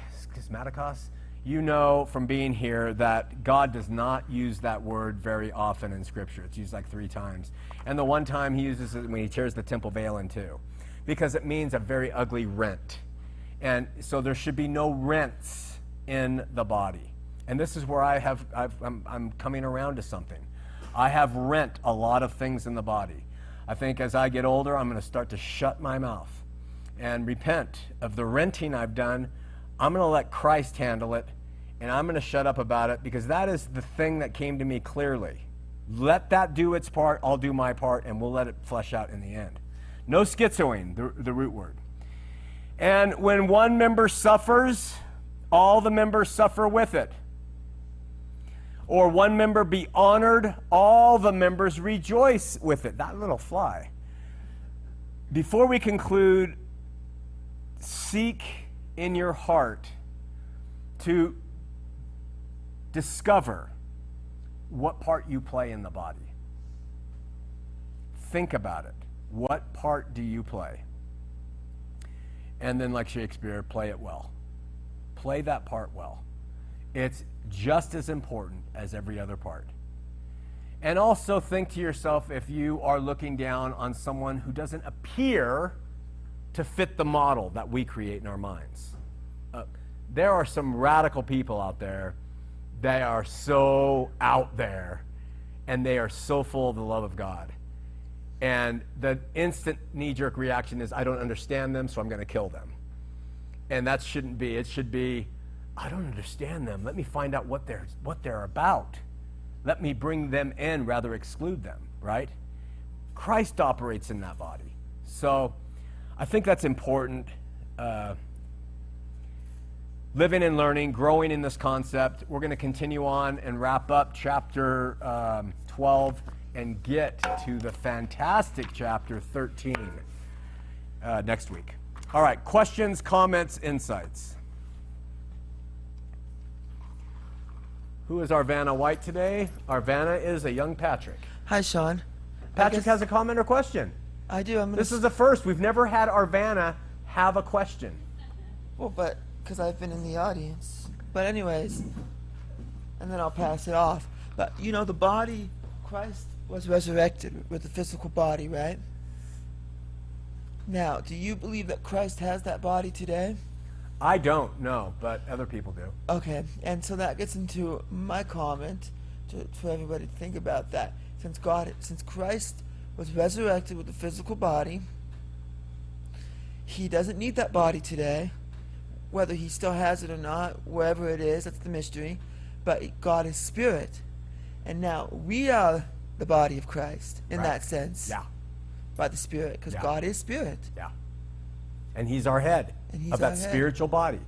schismaticos, you know from being here that God does not use that word very often in Scripture. It's used like three times. And the one time he uses it when he tears the temple veil in two, because it means a very ugly rent. And so there should be no rents in the body. And this is where I have, I'm, I'm coming around to something. I have rent a lot of things in the body. I think as I get older, I'm going to start to shut my mouth and repent of the renting I've done. I'm going to let Christ handle it, and I'm going to shut up about it because that is the thing that came to me clearly. Let that do its part, I'll do my part, and we'll let it flesh out in the end. No schizoing, the, the root word. And when one member suffers, all the members suffer with it. or one member be honored, all the members rejoice with it. That little fly. Before we conclude, seek in your heart to discover what part you play in the body. Think about it. What part do you play? And then, like Shakespeare, play it well. Play that part well. It's just as important as every other part. And also think to yourself if you are looking down on someone who doesn't appear to fit the model that we create in our minds. Uh, there are some radical people out there. They are so out there and they are so full of the love of God. And the instant knee jerk reaction is, I don't understand them, so I'm going to kill them. And that shouldn't be. It should be, I don't understand them. Let me find out what they're, what they're about. Let me bring them in, rather exclude them, right? Christ operates in that body. So I think that's important. Uh, living and learning, growing in this concept. We're going to continue on and wrap up chapter um, 12 and get to the fantastic chapter 13 uh, next week. All right, questions, comments, insights. Who is our Vanna White today? our Vanna is a young Patrick. Hi, Sean. Patrick guess- has a comment or question. I do. I'm. This is the first. We've never had our Vanna have a question. well, but because I've been in the audience. But anyways, and then I'll pass it off. But you know, the body, Christ was resurrected with the physical body, right? Now, do you believe that Christ has that body today? I don't know, but other people do. Okay, and so that gets into my comment to, for everybody to think about that. Since God, since Christ was resurrected with a physical body, He doesn't need that body today. Whether He still has it or not, wherever it is, that's the mystery. But God is spirit, and now we are the body of Christ in Right. that sense Yeah, by the Spirit, because Yeah. God is spirit. yeah. And he's our head And he's of that head. spiritual body.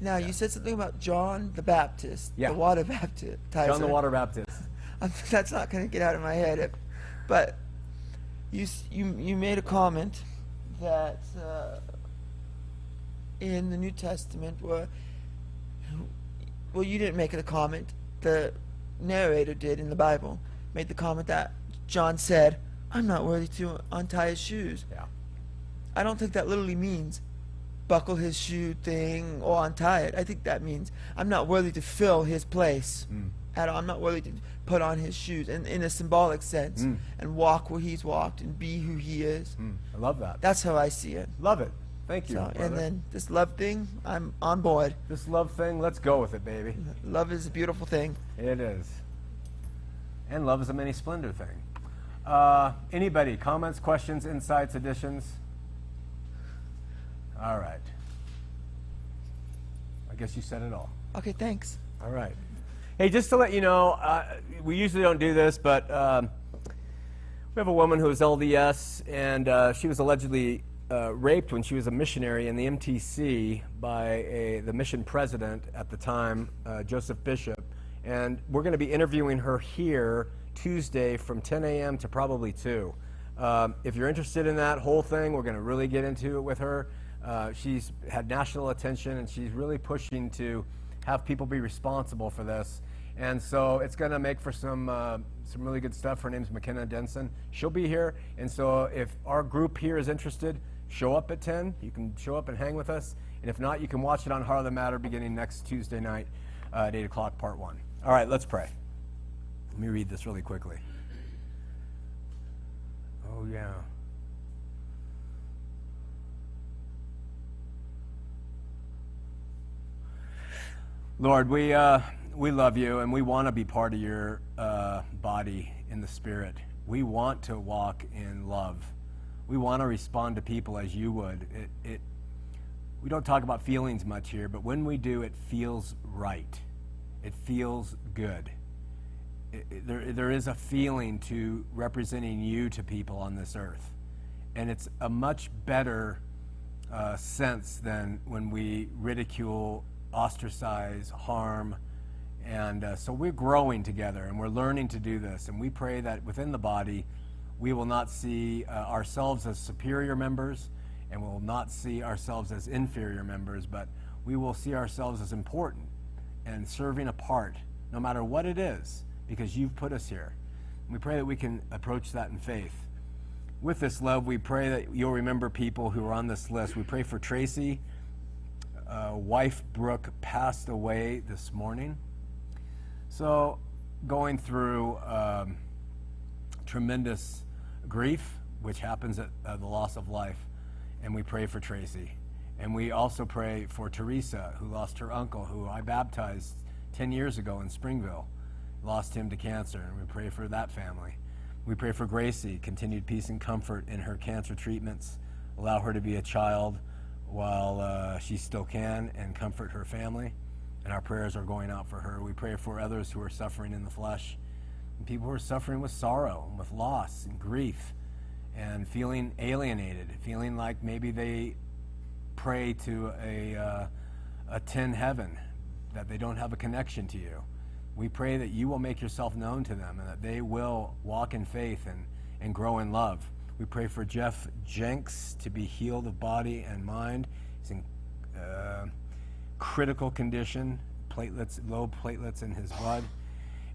Now you said something about John the Baptist, Yeah. the water baptizer. John the Water Baptist. That's not going to get out of my head. But you you you made a comment that uh, in the New Testament, where well, you didn't make the comment. The narrator did in the Bible made the comment that John said, "I'm not worthy to untie his shoes." Yeah. I don't think that literally means buckle his shoe thing or untie it. I think that means I'm not worthy to fill his place at all. I'm not worthy to put on his shoes in, in a symbolic sense Mm. and walk where he's walked and be who he is. Mm, I love that. That's how I see it. Love it. Thank you. So, and then this love thing, I'm on board. this love thing, let's go with it, baby. Love is a beautiful thing. It is. And love is a many splendor thing. Uh, anybody, comments, questions, insights, additions? All right. I guess you said it all. Okay, thanks. All right. Hey, just to let you know, uh, we usually don't do this, but um, we have a woman who is LDS, and uh, she was allegedly uh, raped when she was a missionary in the MTC by a, the mission president at the time, uh, Joseph Bishop. And we're going to be interviewing her here Tuesday from 10 a.m. to probably 2. Um, if you're interested in that whole thing, we're going to really get into it with her. Uh, she's had national attention, and she's really pushing to have people be responsible for this. And so it's going to make for some uh, some really good stuff. Her name's McKenna Denson. She'll be here, and so if our group here is interested, show up at 10. You can show up and hang with us, and if not, you can watch it on Heart of the Matter beginning next Tuesday night uh, at 8 o'clock, part one. All right, let's pray. Let me read this really quickly. Oh yeah. Lord, we, uh, we love you and we want to be part of your uh, body in the Spirit. We want to walk in love. We want to respond to people as you would. It, it, we don't talk about feelings much here, but when we do, it feels right. It feels good. It, it- there, there is a feeling to representing you to people on this earth. And it's a much better uh, sense than when we ridicule, ostracize, harm, And uh, so we're growing together and we're learning to do this. And we pray that within the body, we will not see uh, ourselves as superior members and we will not see ourselves as inferior members, but we will see ourselves as important and serving a part, no matter what it is, because you've put us here. We pray that we can approach that in faith. With this love, we pray that you'll remember people who are on this list. We pray for Tracy. Uh, wife Brooke passed away this morning. So, going through um, tremendous grief, which happens at uh, the loss of life, and we pray for Tracy. And we also pray for Teresa, who lost her uncle, who I baptized 10 years ago in Springville, lost him to cancer, and we pray for that family. We pray for Gracie, continued peace and comfort in her cancer treatments. Allow her to be a child while uh, she still can and comfort her family. And our prayers are going out for her. We pray for others who are suffering in the flesh, and people who are suffering with sorrow, and with loss and grief, and feeling alienated, feeling like maybe they pray to a, uh, a tin heaven, that they don't have a connection to you. We pray that you will make yourself known to them and that they will walk in faith and, and grow in love. We pray for Jeff Jenks to be healed of body and mind. He's in uh, critical condition, platelets, low platelets in his blood.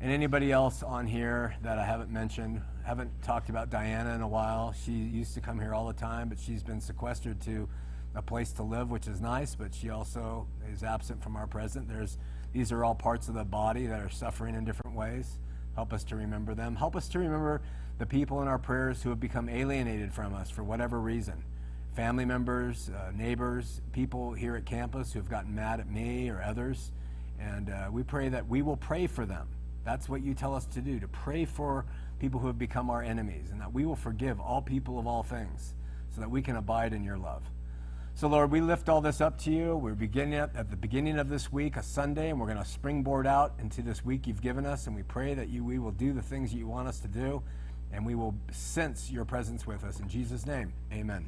And anybody else on here that I haven't mentioned, haven't talked about Diana in a while. She used to come here all the time, but she's been sequestered to a place to live, which is nice, but she also is absent from our present. There's these are all parts of the body that are suffering in different ways. Help us to remember them. Help us to remember the people in our prayers who have become alienated from us for whatever reason. Family members, uh, neighbors, people here at campus who have gotten mad at me or others. And uh, we pray that we will pray for them. That's what you tell us to do, to pray for people who have become our enemies, and that we will forgive all people of all things so that we can abide in your love. So, Lord, we lift all this up to you. We're beginning at, at the beginning of this week, a Sunday, and we're going to springboard out into this week you've given us. And we pray that you, we will do the things that you want us to do, and we will sense your presence with us. In Jesus' name, amen.